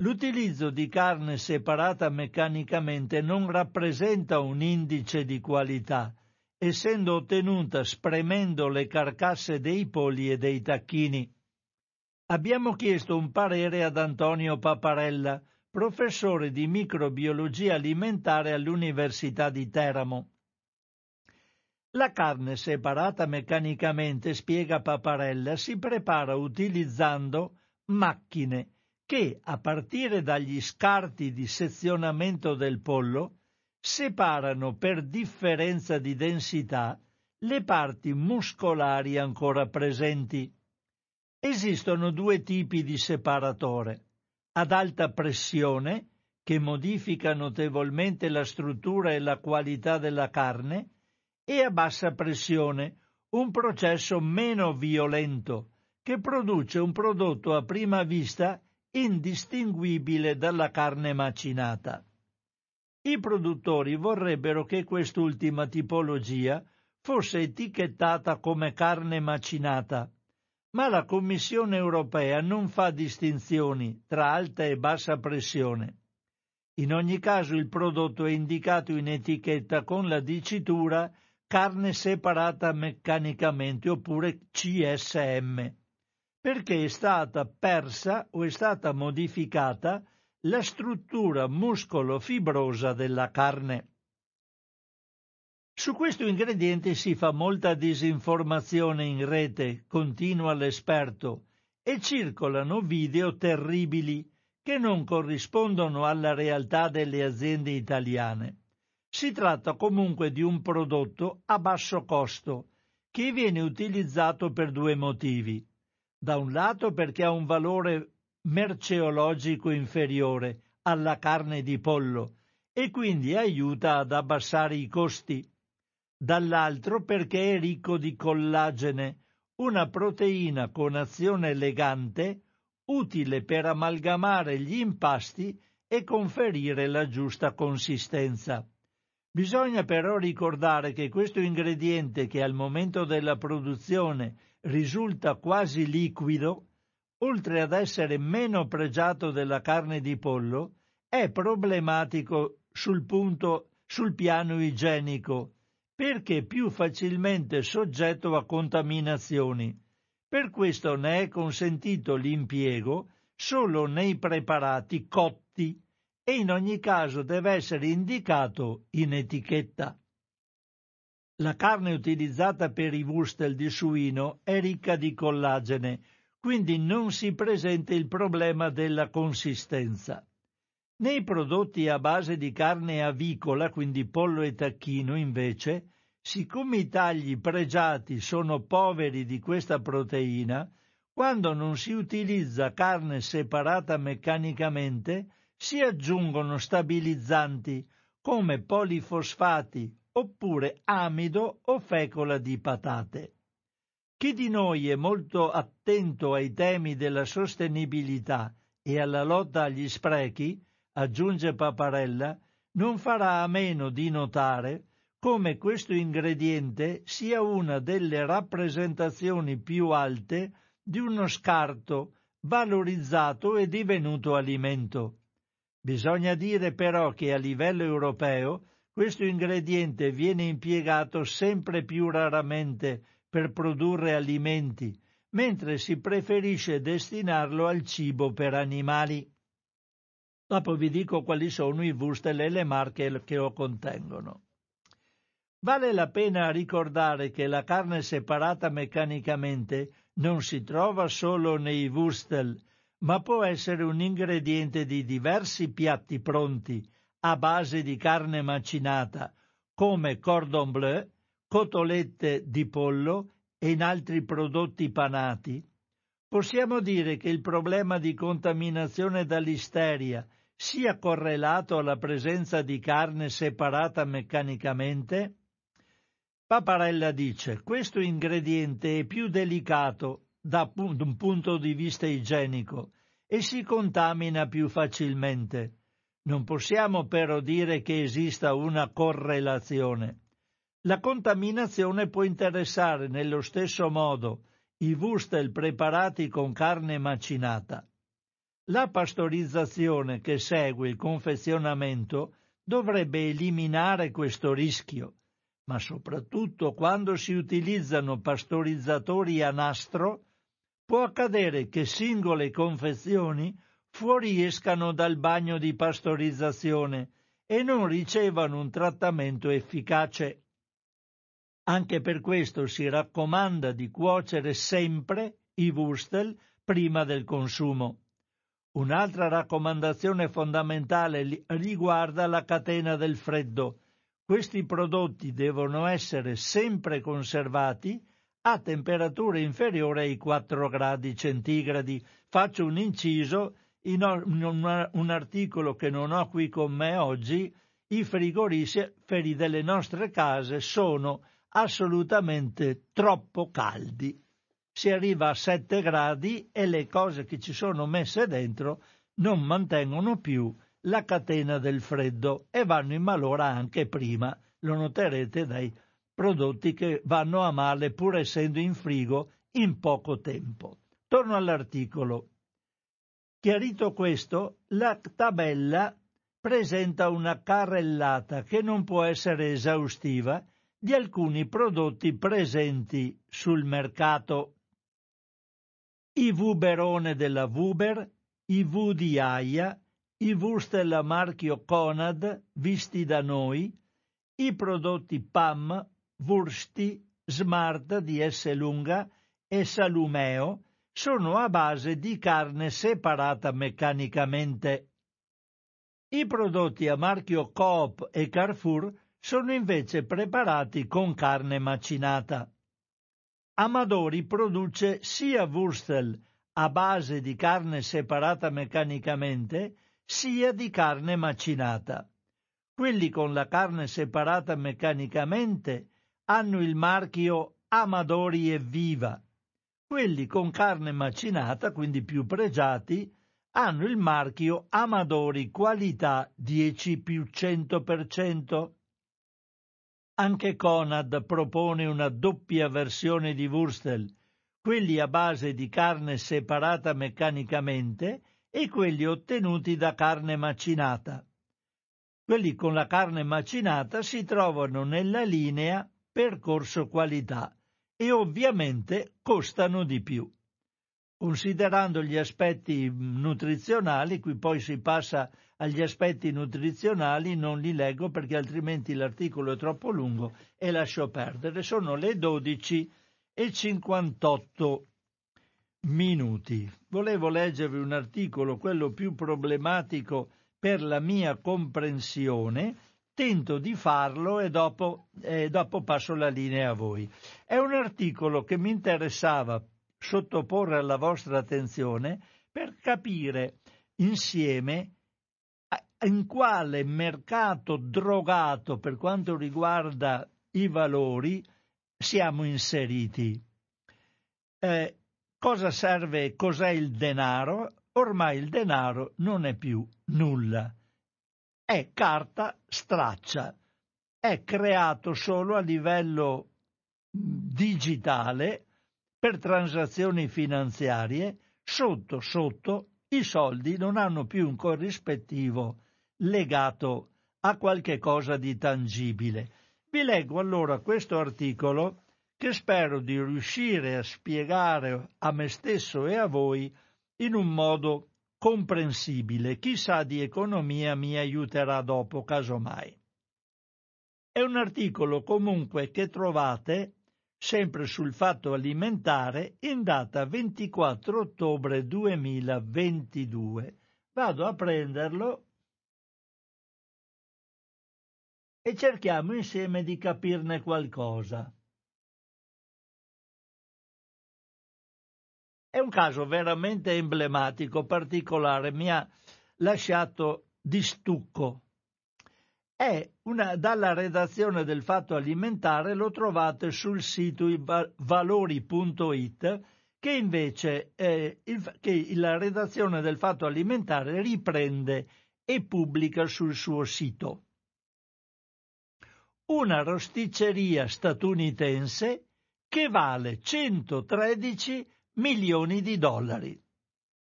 L'utilizzo di carne separata meccanicamente non rappresenta un indice di qualità, essendo ottenuta spremendo le carcasse dei polli e dei tacchini. Abbiamo chiesto un parere ad Antonio Paparella, professore di microbiologia alimentare all'Università di Teramo. La carne separata meccanicamente, spiega Paparella, si prepara utilizzando macchine che, a partire dagli scarti di sezionamento del pollo, separano per differenza di densità le parti muscolari ancora presenti. Esistono due tipi di separatore, ad alta pressione, che modifica notevolmente la struttura e la qualità della carne, e a bassa pressione, un processo meno violento, che produce un prodotto a prima vista indistinguibile dalla carne macinata. I produttori vorrebbero che quest'ultima tipologia fosse etichettata come carne macinata, ma la Commissione europea non fa distinzioni tra alta e bassa pressione. In ogni caso il prodotto è indicato in etichetta con la dicitura carne separata meccanicamente oppure CSM, perché è stata persa o è stata modificata la struttura muscolo-fibrosa della carne. Su questo ingrediente si fa molta disinformazione in rete, continua l'esperto, e circolano video terribili che non corrispondono alla realtà delle aziende italiane. Si tratta comunque di un prodotto a basso costo che viene utilizzato per due motivi. Da un lato perché ha un valore merceologico inferiore alla carne di pollo e quindi aiuta ad abbassare i costi. Dall'altro perché è ricco di collagene, una proteina con azione elegante, utile per amalgamare gli impasti e conferire la giusta consistenza. Bisogna però ricordare che questo ingrediente che al momento della produzione risulta quasi liquido oltre ad essere meno pregiato della carne di pollo, è problematico sul, punto, sul piano igienico, perché più facilmente soggetto a contaminazioni. Per questo ne è consentito l'impiego solo nei preparati cotti e in ogni caso deve essere indicato in etichetta. La carne utilizzata per i wurstel di suino è ricca di collagene, quindi non si presenta il problema della consistenza. Nei prodotti a base di carne avicola, quindi pollo e tacchino, invece, siccome i tagli pregiati sono poveri di questa proteina, quando non si utilizza carne separata meccanicamente, si aggiungono stabilizzanti come polifosfati oppure amido o fecola di patate. Chi di noi è molto attento ai temi della sostenibilità e alla lotta agli sprechi, aggiunge Paparella, non farà a meno di notare come questo ingrediente sia una delle rappresentazioni più alte di uno scarto valorizzato e divenuto alimento. Bisogna dire però che a livello europeo questo ingrediente viene impiegato sempre più raramente per produrre alimenti, mentre si preferisce destinarlo al cibo per animali. Dopo vi dico quali sono i wustel e le marche che lo contengono. Vale la pena ricordare che la carne separata meccanicamente non si trova solo nei wustel, ma può essere un ingrediente di diversi piatti pronti a base di carne macinata, come cordon bleu, cotolette di pollo e in altri prodotti panati. Possiamo dire che il problema di contaminazione da listeria sia correlato alla presenza di carne separata meccanicamente? Paparella dice questo ingrediente è più delicato da un punto di vista igienico e si contamina più facilmente. Non possiamo però dire che esista una correlazione. La contaminazione può interessare nello stesso modo i wustel preparati con carne macinata. La pastorizzazione che segue il confezionamento dovrebbe eliminare questo rischio ma soprattutto quando si utilizzano pastorizzatori a nastro, può accadere che singole confezioni fuoriescano dal bagno di pastorizzazione e non ricevano un trattamento efficace. Anche per questo si raccomanda di cuocere sempre i wustel prima del consumo. Un'altra raccomandazione fondamentale riguarda la catena del freddo, questi prodotti devono essere sempre conservati a temperatura inferiore ai 4 gradi centigradi. Faccio un inciso in un articolo che non ho qui con me oggi, i frigoriferi delle nostre case sono assolutamente troppo caldi. Si arriva a 7 gradi e le cose che ci sono messe dentro non mantengono più la catena del freddo e vanno in malora anche prima, lo noterete dai prodotti che vanno a male pur essendo in frigo in poco tempo. Torno all'articolo. Chiarito questo, la tabella presenta una carrellata che non può essere esaustiva di alcuni prodotti presenti sul mercato. I Vuberone della Vuber, i V di Aia, i Wustel a marchio Conad visti da noi, i prodotti PAM, Wursti, Smart di S lunga e Salumeo sono a base di carne separata meccanicamente. I prodotti a marchio Coop e Carrefour sono invece preparati con carne macinata. Amadori produce sia Wurstel a base di carne separata meccanicamente sia di carne macinata. Quelli con la carne separata meccanicamente hanno il marchio Amadori e Viva. Quelli con carne macinata, quindi più pregiati, hanno il marchio Amadori Qualità 10 più 100%. Anche Conad propone una doppia versione di Wurstel, quelli a base di carne separata meccanicamente e quelli ottenuti da carne macinata. Quelli con la carne macinata si trovano nella linea percorso qualità e ovviamente costano di più. Considerando gli aspetti nutrizionali, qui poi si passa agli aspetti nutrizionali, non li leggo perché altrimenti l'articolo è troppo lungo e lascio perdere. Sono le 12 e 58 minuti. Volevo leggervi un articolo, quello più problematico per la mia comprensione, tento di farlo e dopo, eh, dopo passo la linea a voi. È un articolo che mi interessava sottoporre alla vostra attenzione per capire insieme in quale mercato drogato per quanto riguarda i valori siamo inseriti. Eh, Cosa serve, cos'è il denaro? Ormai il denaro non è più nulla. è carta straccia, è creato solo a livello digitale per transazioni finanziarie, sotto sotto i soldi non hanno più un corrispettivo legato a qualche cosa di tangibile. Vi leggo allora questo articolo che spero di riuscire a spiegare a me stesso e a voi in un modo comprensibile. Chissà di economia mi aiuterà dopo, casomai. È un articolo comunque che trovate sempre sul fatto alimentare in data 24 ottobre 2022. Vado a prenderlo e cerchiamo insieme di capirne qualcosa. È un caso veramente emblematico, particolare, mi ha lasciato di stucco. Una, dalla redazione del Fatto Alimentare, lo trovate sul sito valori.it, che invece eh, il, che la redazione del Fatto Alimentare riprende e pubblica sul suo sito una rosticceria statunitense che vale 113 milioni di dollari.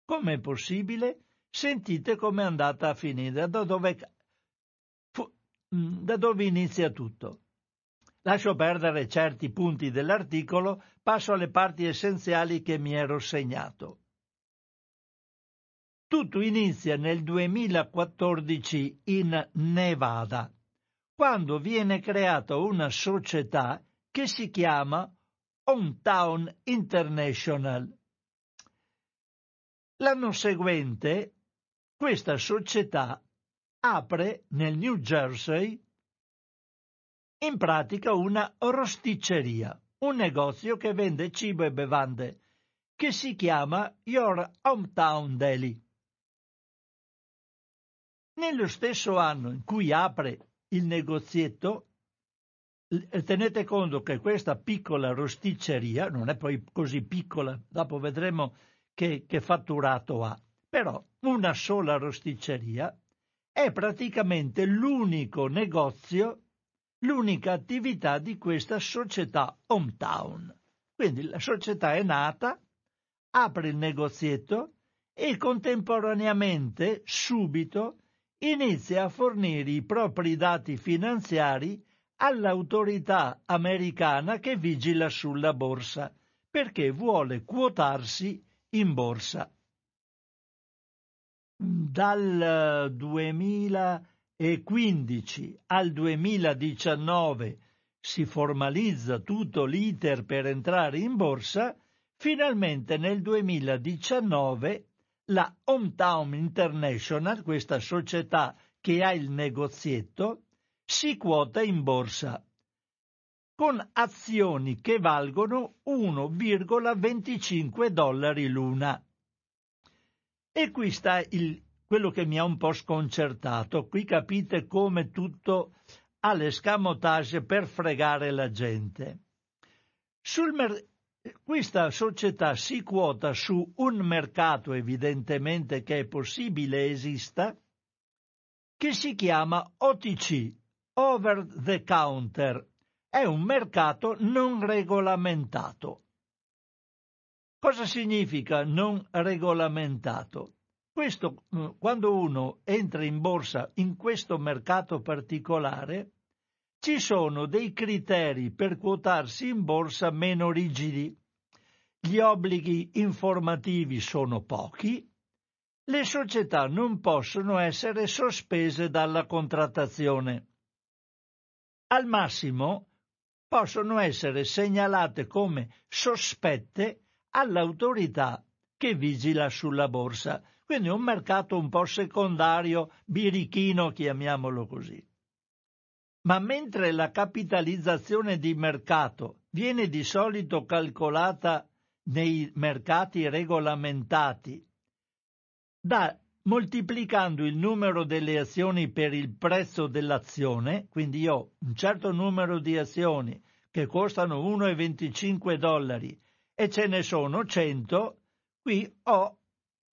Com'è possibile? Sentite com'è andata a finire, da dove, da dove inizia tutto. Lascio perdere certi punti dell'articolo, passo alle parti essenziali che mi ero segnato. Tutto inizia nel 2014 in Nevada quando viene creata una società che si chiama Hometown International. L'anno seguente questa società apre nel New Jersey in pratica una rosticceria, un negozio che vende cibo e bevande, che si chiama Your Hometown Deli. Nello stesso anno in cui apre il negozietto, tenete conto che questa piccola rosticceria non è poi così piccola, dopo vedremo che, che fatturato ha, però una sola rosticceria è praticamente l'unico negozio, l'unica attività di questa società hometown. Quindi la società è nata, apre il negozietto e contemporaneamente, subito, inizia a fornire i propri dati finanziari all'autorità americana che vigila sulla borsa, perché vuole quotarsi in borsa. Dal 2015 al 2019 si formalizza tutto l'iter per entrare in borsa, finalmente nel 2019 la Hometown International, questa società che ha il negozietto, si quota in borsa con azioni che valgono 1,25 dollari l'una. E qui sta il, quello che mi ha un po' sconcertato. Qui capite come tutto ha l'escamotage per fregare la gente. Mer- questa società si quota su un mercato evidentemente che è possibile esista, che si chiama OTC, Over the Counter. È un mercato non regolamentato. Cosa significa non regolamentato? Questo, mm, quando uno entra in borsa in questo mercato particolare, ci sono dei criteri per quotarsi in borsa meno rigidi. Gli obblighi informativi sono pochi, le società non possono essere sospese dalla contrattazione. Al massimo possono essere segnalate come sospette all'autorità che vigila sulla borsa. Quindi un mercato un po' secondario, birichino, chiamiamolo così. Ma mentre la capitalizzazione di mercato viene di solito calcolata nei mercati regolamentati da moltiplicando il numero delle azioni per il prezzo dell'azione, quindi io ho un certo numero di azioni che costano 1,25 dollari e ce ne sono 100, qui ho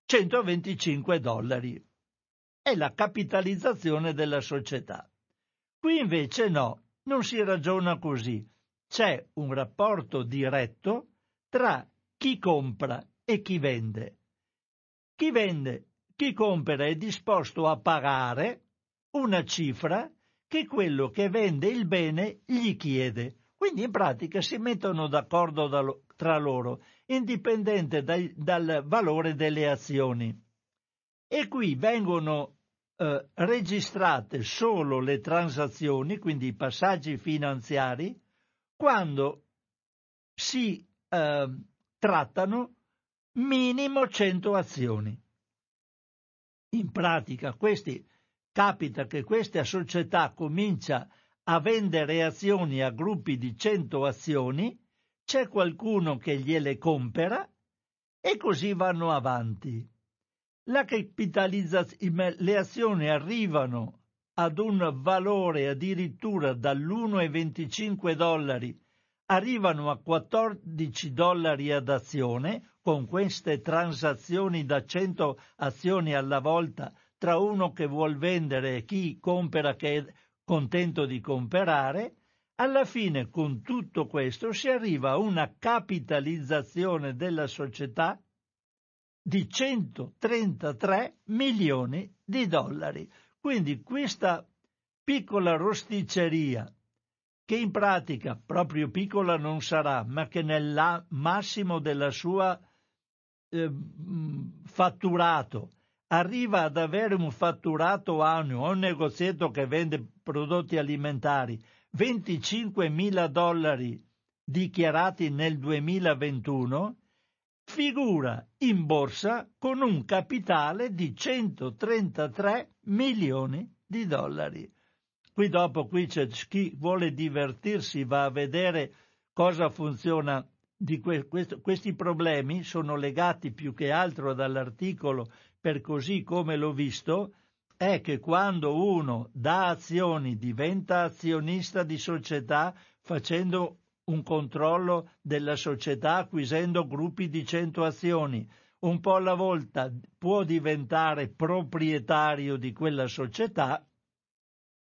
125 dollari. è la capitalizzazione della società. Qui invece no, non si ragiona così. C'è un rapporto diretto tra chi compra e chi vende. Chi vende, chi compra è disposto a pagare una cifra che quello che vende il bene gli chiede. Quindi in pratica si mettono d'accordo tra loro, indipendente dai, dal valore delle azioni. E qui vengono eh, registrate solo le transazioni, quindi i passaggi finanziari, quando si eh, trattano minimo 100 azioni. In pratica, questi, capita che questa società comincia a vendere azioni a gruppi di 100 azioni, c'è qualcuno che gliele compera e così vanno avanti. La capitalizzazione, le azioni arrivano ad un valore addirittura dall'1,25 dollari, arrivano a 14 dollari ad azione, con queste transazioni da 100 azioni alla volta tra uno che vuol vendere e chi compra che è contento di comprare, alla fine con tutto questo si arriva a una capitalizzazione della società di 133 milioni di dollari. Quindi questa piccola rosticceria, che in pratica proprio piccola non sarà, ma che nel massimo della sua eh, fatturato arriva ad avere un fatturato annuo, un negozietto che vende prodotti alimentari, 25 mila dollari dichiarati nel 2021, figura in borsa con un capitale di 133 milioni di dollari. Qui dopo qui c'è chi vuole divertirsi, va a vedere cosa funziona di que- questo, questi problemi sono legati più che altro dall'articolo per così come l'ho visto è che quando uno da azioni diventa azionista di società facendo un controllo della società acquisendo gruppi di 100 azioni. Un po' alla volta può diventare proprietario di quella società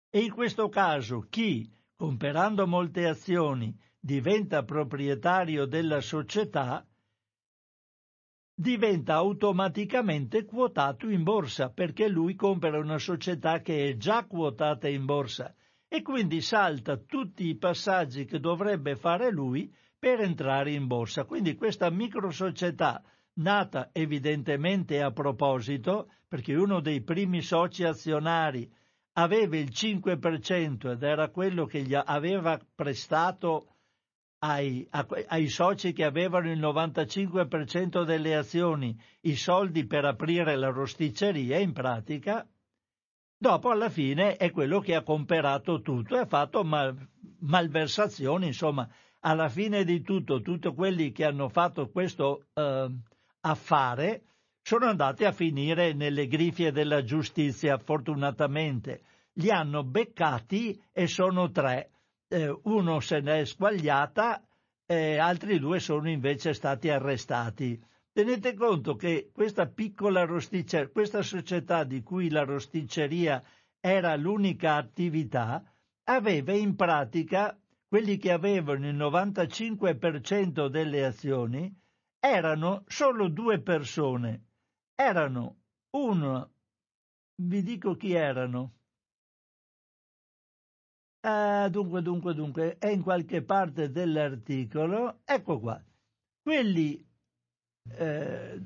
e in questo caso chi, comprando molte azioni, diventa proprietario della società, diventa automaticamente quotato in borsa perché lui compra una società che è già quotata in borsa e quindi salta tutti i passaggi che dovrebbe fare lui per entrare in borsa. Quindi questa microsocietà, nata evidentemente a proposito, perché uno dei primi soci azionari aveva il 5% ed era quello che gli aveva prestato ai, ai, soci che avevano il 95% delle azioni i soldi per aprire la rosticceria, in pratica, Dopo, alla fine, è quello che ha comperato tutto e ha fatto mal, malversazioni, insomma, alla fine di tutto, tutti quelli che hanno fatto questo eh, affare sono andati a finire nelle grifie della giustizia, fortunatamente. Li hanno beccati e sono tre. Eh, uno se ne è squagliata e altri due sono invece stati arrestati. Tenete conto che questa piccola rosticceria, questa società di cui la rosticceria era l'unica attività, aveva in pratica quelli che avevano il 95% delle azioni erano solo due persone. Erano uno, vi dico chi erano. Ah, dunque, dunque, dunque, è in qualche parte dell'articolo. Ecco qua. Quelli eh,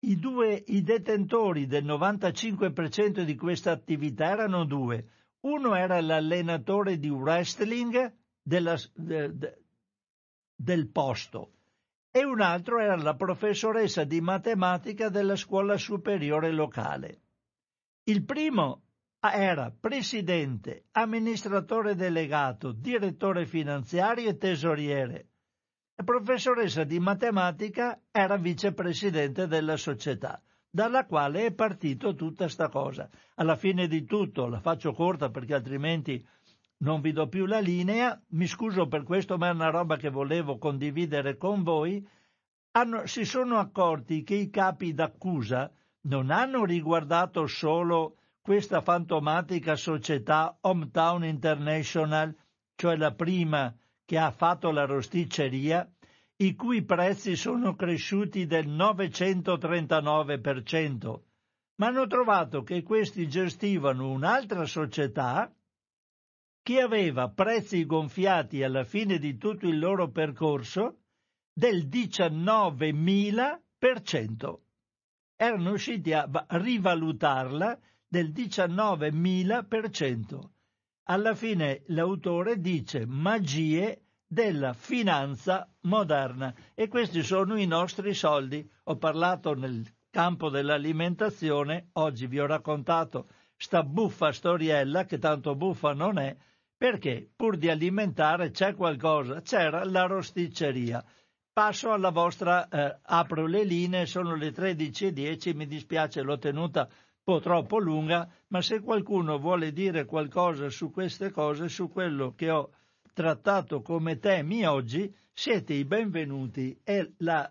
i, due, i detentori del 95% di questa attività erano due. Uno era l'allenatore di wrestling della, de, de, del posto e un altro era la professoressa di matematica della scuola superiore locale. Il primo era presidente, amministratore delegato, direttore finanziario e tesoriere la professoressa di matematica era vicepresidente della società, dalla quale è partito tutta sta cosa. Alla fine di tutto, la faccio corta perché altrimenti non vi do più la linea, mi scuso per questo, ma è una roba che volevo condividere con voi, hanno, si sono accorti che i capi d'accusa non hanno riguardato solo questa fantomatica società Hometown International, cioè la prima che ha fatto la rosticceria, i cui prezzi sono cresciuti del 939%, ma hanno trovato che questi gestivano un'altra società che aveva prezzi gonfiati alla fine di tutto il loro percorso del 19.000%. Erano riusciti a rivalutarla del 19.000%. Alla fine l'autore dice magie della finanza moderna e questi sono i nostri soldi. Ho parlato nel campo dell'alimentazione, oggi vi ho raccontato sta buffa storiella che tanto buffa non è, perché pur di alimentare c'è qualcosa, c'era la rosticceria. Passo alla vostra, eh, apro le linee, sono le 13.10, mi dispiace, l'ho tenuta po' troppo lunga, ma se qualcuno vuole dire qualcosa su queste cose, su quello che ho trattato come temi oggi, siete i benvenuti e la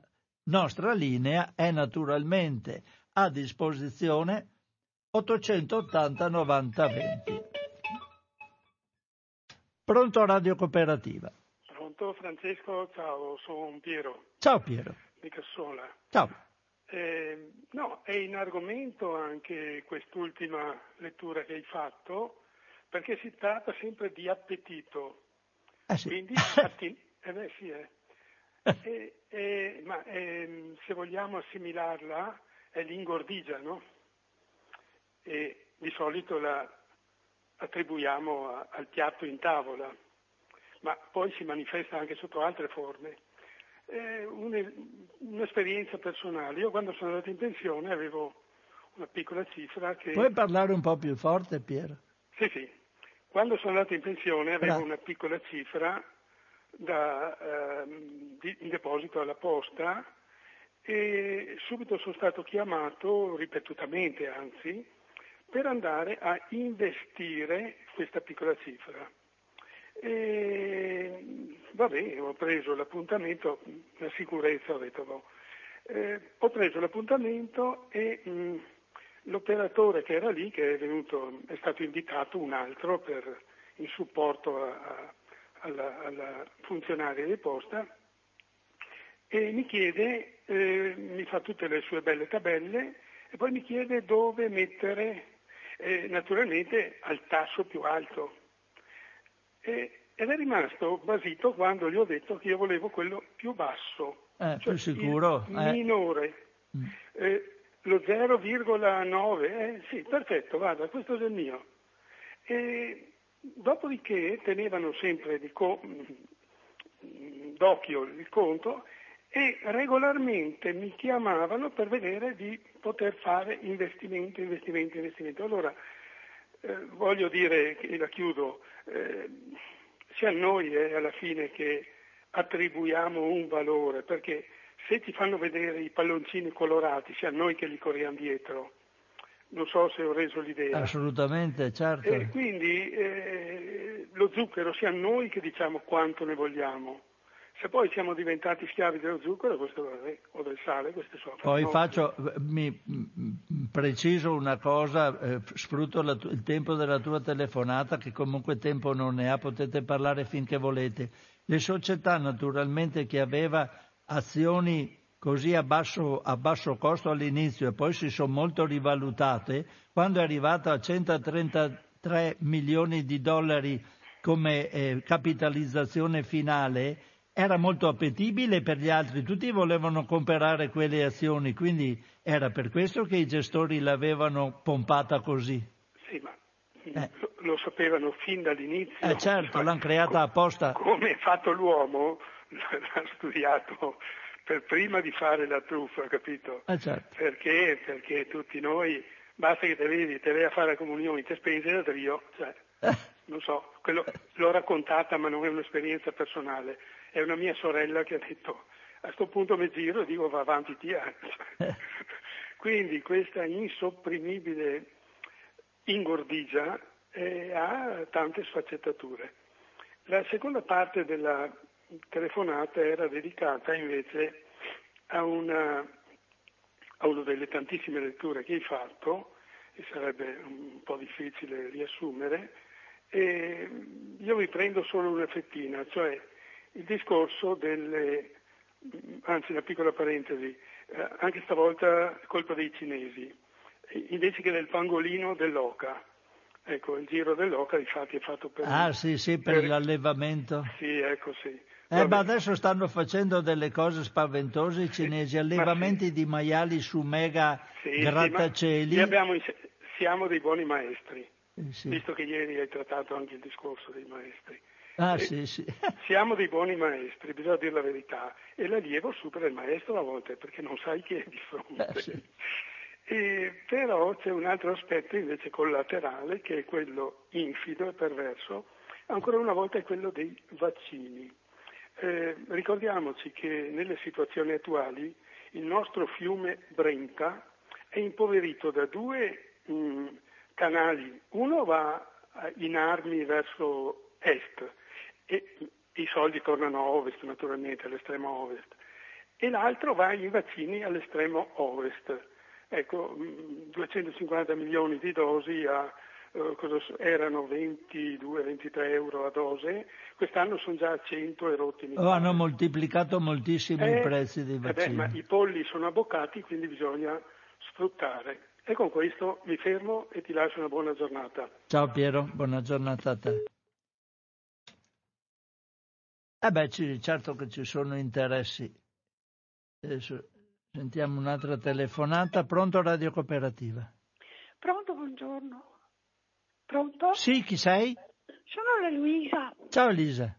nostra linea è naturalmente a disposizione 880 90 20. Pronto Radio Cooperativa. Pronto Francesco, ciao, sono Piero. Ciao Piero. Di Cassola. Ciao. Eh, no, è in argomento anche quest'ultima lettura che hai fatto, perché si tratta sempre di appetito. Eh sì. Quindi, *laughs* atti... eh beh, sì, eh. *laughs* E, e, ma e, se vogliamo assimilarla è l'ingordigia, no? E di solito la attribuiamo a, al piatto in tavola, ma poi si manifesta anche sotto altre forme. È un'esperienza personale. Io quando sono andato in pensione avevo una piccola cifra che... Puoi parlare un po' più forte, Piero? Sì, sì. Quando sono andato in pensione avevo Grazie. una piccola cifra da, eh, di, in deposito alla posta e subito sono stato chiamato, ripetutamente anzi, per andare a investire questa piccola cifra. E, vabbè, ho preso l'appuntamento, la sicurezza ho detto, boh. eh, ho preso l'appuntamento e mh, l'operatore che era lì, che è, venuto, è stato invitato un altro per, in supporto a, a, alla, alla, funzionaria di posta, e mi chiede, eh, mi fa tutte le sue belle tabelle e poi mi chiede dove mettere, eh, naturalmente al tasso più alto. E, ed è rimasto basito quando gli ho detto che io volevo quello più basso, eh, cioè più sicuro, il minore. Mm. Eh, lo 0,9, eh, sì, perfetto, vada, questo è il mio. E dopodiché tenevano sempre co- d'occhio il conto e regolarmente mi chiamavano per vedere di poter fare investimento, investimento, investimento. Allora, eh, voglio dire, e la chiudo, eh, sia noi eh, alla fine che attribuiamo un valore, perché se ti fanno vedere i palloncini colorati, sia noi che li corriamo dietro. Non so se ho reso l'idea. Assolutamente, certo. E quindi eh, lo zucchero sia noi che diciamo quanto ne vogliamo. Se poi siamo diventati schiavi dello zucchero questo, o del sale, queste sono Poi faccio, mi, preciso una cosa, eh, sfrutto la, il tempo della tua telefonata, che comunque tempo non ne ha, potete parlare finché volete. Le società naturalmente che aveva azioni così a basso, a basso costo all'inizio e poi si sono molto rivalutate, quando è arrivato a 133 milioni di dollari come eh, capitalizzazione finale, era molto appetibile per gli altri, tutti volevano comprare quelle azioni, quindi era per questo che i gestori l'avevano pompata così. Sì, ma eh. lo sapevano fin dall'inizio. Eh certo, l'hanno creata apposta. Come è fatto l'uomo, *laughs* l'ha studiato per prima di fare la truffa, capito? Eh certo. Perché? Perché tutti noi, basta che te vedi, te vai a fare la comunione, te spese da trio, cioè, eh. non so, quello, l'ho raccontata ma non è un'esperienza personale è una mia sorella che ha detto a questo punto mi giro e dico va avanti Tia. *laughs* Quindi questa insopprimibile ingordigia eh, ha tante sfaccettature. La seconda parte della telefonata era dedicata invece a una, a una delle tantissime letture che hai fatto, e sarebbe un po' difficile riassumere, e io vi prendo solo una fettina, cioè il discorso delle, anzi una piccola parentesi, eh, anche stavolta colpa dei cinesi, invece che del pangolino dell'oca. Ecco, il giro dell'oca infatti è fatto per... Ah sì, sì, per, per... l'allevamento. Sì, ecco sì. Eh, ma adesso stanno facendo delle cose spaventose i cinesi, allevamenti sì. di maiali su mega sì, grattacieli. Sì, abbiamo, siamo dei buoni maestri, eh, visto che ieri hai trattato anche il discorso dei maestri. Ah, eh, sì, sì. *laughs* Siamo dei buoni maestri, bisogna dire la verità, e l'allievo supera il maestro a volte perché non sai chi è di fronte. Eh, sì. *laughs* E, però c'è un altro aspetto invece collaterale che è quello infido e perverso, ancora una volta è quello dei vaccini. Eh, ricordiamoci che nelle situazioni attuali il nostro fiume Brenta è impoverito da due mh, mm, canali. Uno va in armi verso est e i soldi tornano a ovest naturalmente, all'estremo ovest, e l'altro va in vaccini all'estremo ovest. Ecco, 250 mm, milioni di dosi a eh, erano 22-23 euro a dose, quest'anno sono già a 100 e rotti. Oh, hanno moltiplicato moltissimo eh, i prezzi dei vaccini. Eh beh, ma i polli sono abboccati, quindi bisogna sfruttare. E con questo mi fermo e ti lascio una buona giornata. Ciao Piero, buona giornata a te. Eh beh, certo che ci sono interessi. Adesso sentiamo un'altra telefonata. Pronto Radio Cooperativa? Pronto, buongiorno. Pronto? Sì, chi sei? Sono la Luisa. Ciao Elisa.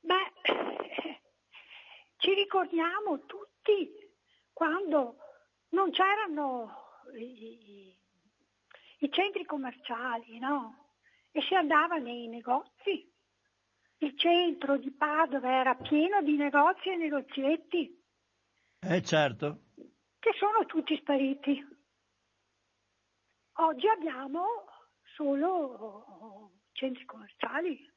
Beh, *coughs* ci ricordiamo tutti quando non c'erano i, i centri commerciali, no? E si andava nei negozi. Il centro di Padova era pieno di negozi e negozietti. Eh certo. Che sono tutti spariti. Oggi abbiamo solo centri commerciali.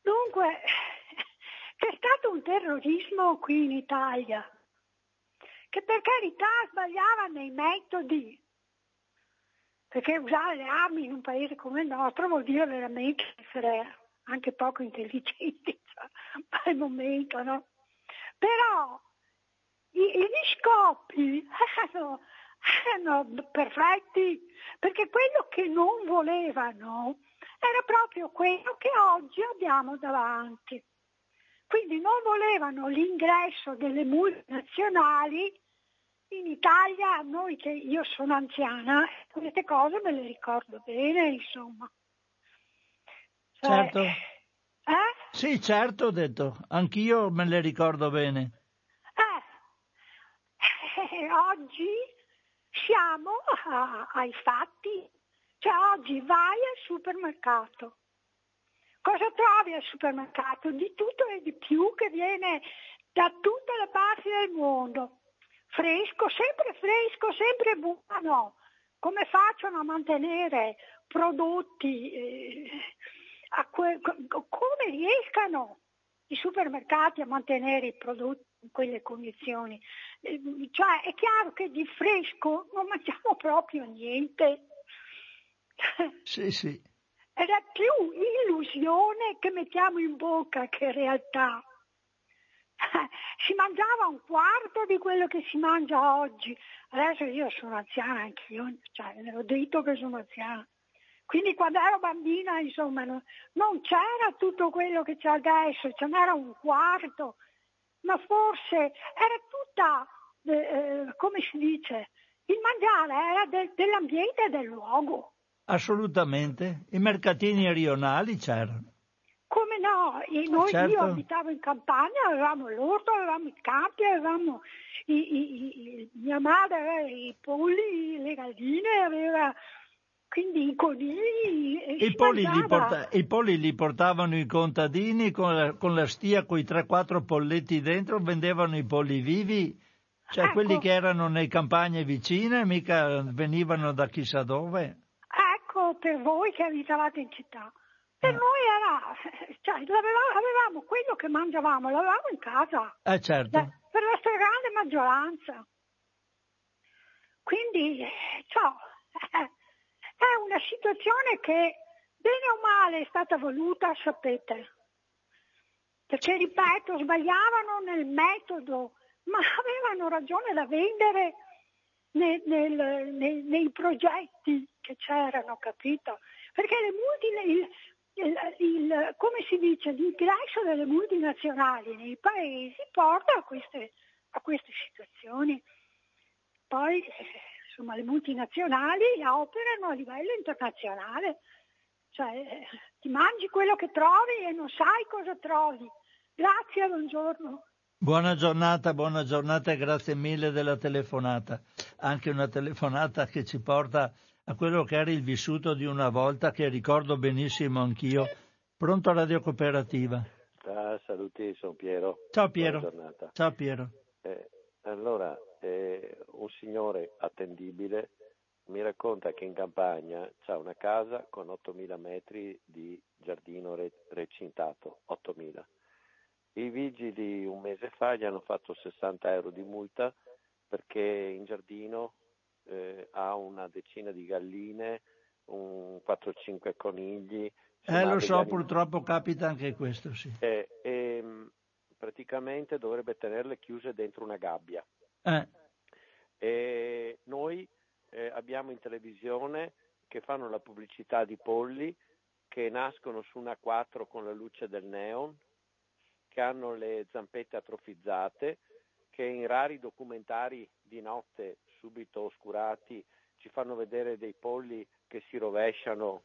Dunque, *laughs* c'è stato un terrorismo qui in Italia, che per carità sbagliava nei metodi, perché usare le armi in un paese come il nostro vuol dire veramente essere anche poco intelligenti *laughs* cioè, al momento, no? Però gli scopi *laughs* erano erano perfetti, perché quello che non volevano era proprio quello che oggi abbiamo davanti. Quindi non volevano l'ingresso delle multinazionali in Italia, noi che io sono anziana, queste cose me le ricordo bene, insomma. Certo. Eh? Sì, certo, ho detto, anch'io me le ricordo bene. Eh, *laughs* oggi siamo a, ai fatti. Cioè oggi vai al supermercato. Cosa trovi al supermercato? Di tutto e di più che viene da tutte le parti del mondo. Fresco, sempre fresco, sempre buono. Come facciano a mantenere prodotti? Eh, que- come riescano i supermercati a mantenere i prodotti in quelle condizioni? Eh, cioè è chiaro che di fresco non mangiamo *laughs* proprio niente. Sì, sì. Ed è più illusione che mettiamo in bocca che realtà. *laughs* Si mangiava un quarto di quello che si mangia oggi. Adesso io sono anziana anch'io, cioè ho detto che sono anziana. Quindi quando ero bambina, insomma, no, non c'era tutto quello che c'è adesso, ce n'era un quarto ma forse era tutta, eh, eh, come si dice, il mangiare era de, dell'ambiente e del luogo. Assolutamente, i mercatini rionali c'erano. Come no? E noi certo. io abitavo in campagna, avevamo l'orto, avevamo i campi, avevamo i, i, i, mia madre aveva i polli, le galline, aveva quindi i conigli. I polli, porta- I polli, li portavano i contadini con la, con la stia con i 3-4 polletti dentro, vendevano i polli vivi, cioè ecco. quelli che erano nelle campagne vicine, mica venivano da chissà dove. Ecco, per voi che abitavate in città. Per eh. noi era, cioè, avevamo, avevamo quello che mangiavamo, l'avevamo in casa. Eh certo. per la stragrande maggioranza. Quindi, ciao, è una situazione che bene o male è stata voluta, sapete. Perché, ripeto, sbagliavano nel metodo, ma *laughs* avevano ragione da vendere nel, nel, nei, nei, progetti che c'erano, capito? Perché le multi, il, il, come si dice, l'ingresso delle multinazionali nei paesi porta a queste, a queste situazioni. Poi insomma, le multinazionali operano a livello internazionale, cioè ti mangi quello che trovi e non sai cosa trovi. Grazie, buongiorno. Buona giornata, buona giornata e grazie mille della telefonata. Anche una telefonata che ci porta a quello che era il vissuto di una volta che ricordo benissimo anch'io. Pronto a Radio Cooperativa. Ah, saluti, sono Piero. Ciao Piero. Ciao Piero. Eh, allora, eh, un signore attendibile mi racconta che in campagna c'ha una casa con 8.000 metri di giardino re- recintato, 8.000. I vigili un mese fa gli hanno fatto 60 euro di multa perché in giardino eh, ha una decina di galline, un 4-5 conigli. Eh, lo so, purtroppo capita anche questo, sì. Eh, e, praticamente dovrebbe tenerle chiuse dentro una gabbia. Eh. E noi eh, abbiamo in televisione che fanno la pubblicità di polli che nascono su una 4 con la luce del neon, che hanno le zampette atrofizzate, che in rari documentari di notte subito oscurati ci fanno vedere dei polli che si rovesciano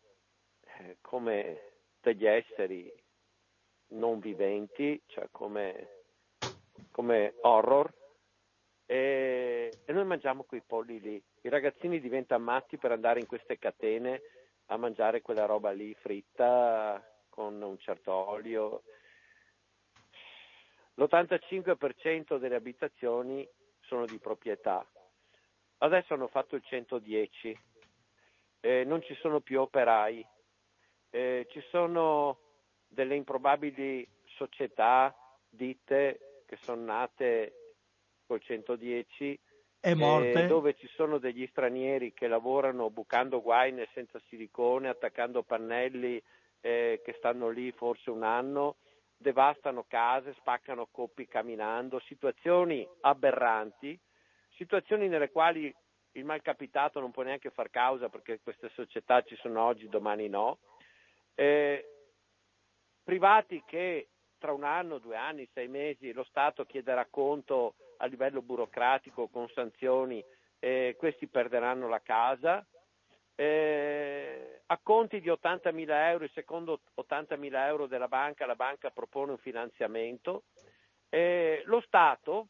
eh, come degli esseri non viventi, cioè come, come horror, e, e, noi mangiamo quei polli lì. I ragazzini diventano matti per andare in queste catene a mangiare quella roba lì fritta con un certo olio. L'85% delle abitazioni sono di proprietà. Adesso hanno fatto il 110, eh, non ci sono più operai, eh, ci sono delle improbabili società, ditte che sono nate col 110 eh, dove ci sono degli stranieri che lavorano bucando guaine senza silicone, attaccando pannelli eh, che stanno lì forse un anno, devastano case, spaccano coppi camminando, situazioni aberranti situazioni nelle quali il malcapitato non può neanche far causa perché queste società ci sono oggi, domani no, eh, privati che tra un anno, due anni, sei mesi lo Stato chiederà conto a livello burocratico con sanzioni, eh, questi perderanno la casa, eh, a conti di 80.000 euro, il secondo 80.000 euro della banca, la banca propone un finanziamento, eh, lo Stato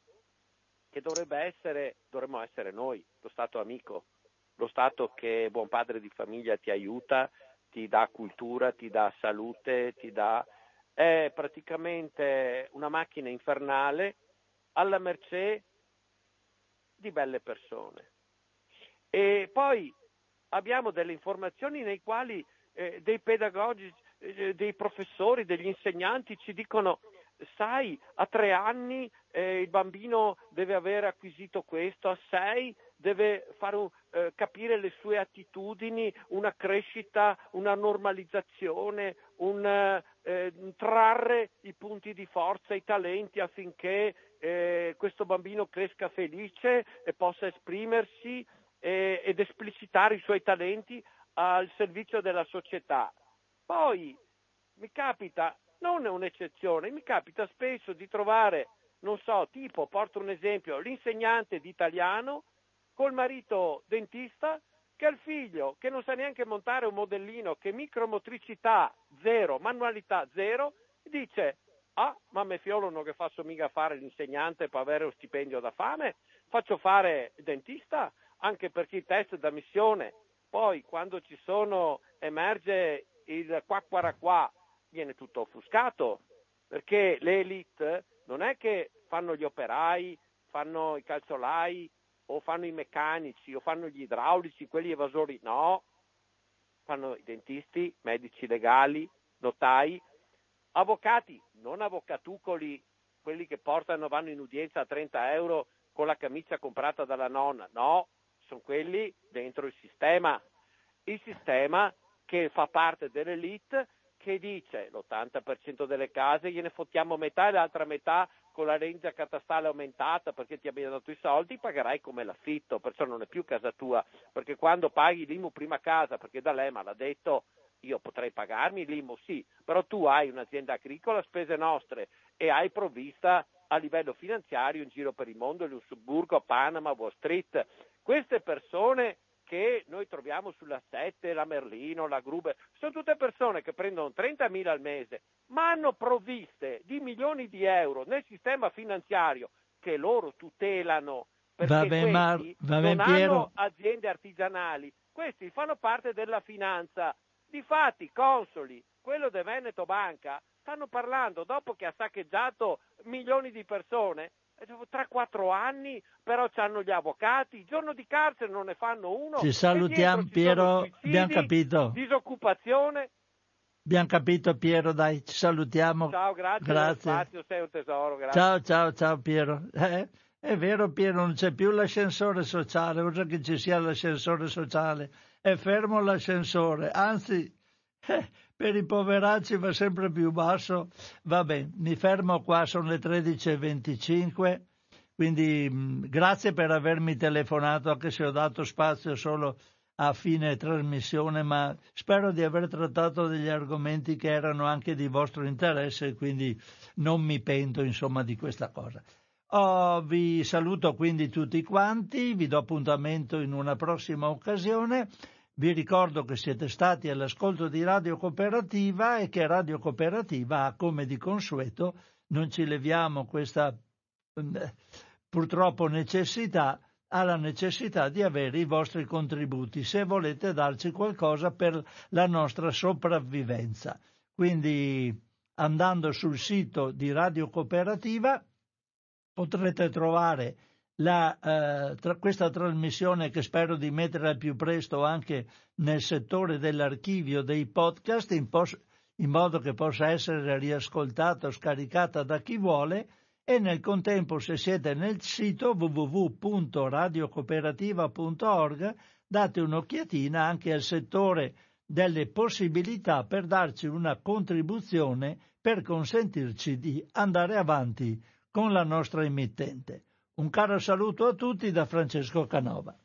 che dovrebbe essere, dovremmo essere noi, lo Stato amico, lo Stato che buon padre di famiglia ti aiuta, ti dà cultura, ti dà salute, ti dà... è praticamente una macchina infernale alla mercé di belle persone. E poi abbiamo delle informazioni nei quali eh, dei pedagogi, eh, dei professori, degli insegnanti ci dicono sai, a tre anni eh, il bambino deve aver acquisito questo, a sei deve fare, eh, capire le sue attitudini, una crescita, una normalizzazione, un eh, trarre i punti di forza, i talenti affinché eh, questo bambino cresca felice e possa esprimersi eh, ed esplicitare i suoi talenti al servizio della società. Poi mi capita non è un'eccezione, mi capita spesso di trovare, non so, tipo, porto un esempio, l'insegnante di italiano col marito dentista che ha il figlio che non sa neanche montare un modellino, che micromotricità zero, manualità zero, dice ah, ma me fiolo non che faccio mica fare l'insegnante per avere un stipendio da fame, faccio fare dentista, anche perché i test d'ammissione, poi quando ci sono, emerge il qua qua qua viene tutto offuscato, perché le elite non è che fanno gli operai, fanno i calzolai o fanno i meccanici o fanno gli idraulici, quelli evasori, no, fanno i dentisti, medici legali, notai, avvocati, non avvocatucoli, quelli che portano, vanno in udienza a 30 euro con la camicia comprata dalla nonna, no, sono quelli dentro il sistema, il sistema che fa parte dell'elite che dice l'80% delle case gliene fottiamo metà e l'altra metà con la rendia catastale aumentata perché ti abbiamo dato i soldi, pagherai come l'affitto, perciò non è più casa tua, perché quando paghi l'IMU prima casa, perché da lei mi l'ha detto io potrei pagarmi l'IMU, sì, però tu hai un'azienda agricola, spese nostre e hai provvista a livello finanziario in giro per il mondo, in Lussemburgo, Panama, Wall Street. Queste persone che noi troviamo sulla 7, la Merlino, la Gruber, sono tutte persone che prendono 30.000 al mese, ma hanno provviste di milioni di euro nel sistema finanziario che loro tutelano perché va ben, Mar- va ben, non Piero. hanno aziende artigianali, questi fanno parte della finanza. Difatti, Consoli, quello del Veneto Banca, stanno parlando dopo che ha saccheggiato milioni di persone, 3-4 anni, però hanno gli avvocati, il giorno di carcere non ne fanno uno. Ci salutiamo ci Piero, suicidi, abbiamo capito. Disoccupazione. Abbiamo capito Piero, dai, ci salutiamo. Ciao, grazie, grazie. Spazio, sei un tesoro, grazie. Ciao, ciao, ciao Piero. Eh, è vero Piero, non c'è più l'ascensore sociale, ora che ci sia l'ascensore sociale, è fermo l'ascensore, anzi... *laughs* Eh, per i poveracci va sempre più basso. Va bene, mi fermo qua, sono le 13.25, quindi mh, grazie per avermi telefonato, anche se ho dato spazio solo a fine trasmissione, ma spero di aver trattato degli argomenti che erano anche di vostro interesse, quindi non mi pento insomma di questa cosa. Oh, vi saluto quindi tutti quanti, vi do appuntamento in una prossima occasione. Vi ricordo che siete stati all'ascolto di Radio Cooperativa e che Radio Cooperativa ha come di consueto, non ci leviamo questa purtroppo necessità, ha la necessità di avere i vostri contributi se volete darci qualcosa per la nostra sopravvivenza. Quindi andando sul sito di Radio Cooperativa potrete trovare la, eh, tra questa trasmissione che spero di mettere al più presto anche nel settore dell'archivio dei podcast in, pos- in modo che possa essere riascoltata o scaricata da chi vuole. E nel contempo se siete nel sito www.radiocooperativa.org date un'occhiatina anche al settore delle possibilità per darci una contribuzione per consentirci di andare avanti con la nostra emittente. Un caro saluto a tutti da Francesco Canova.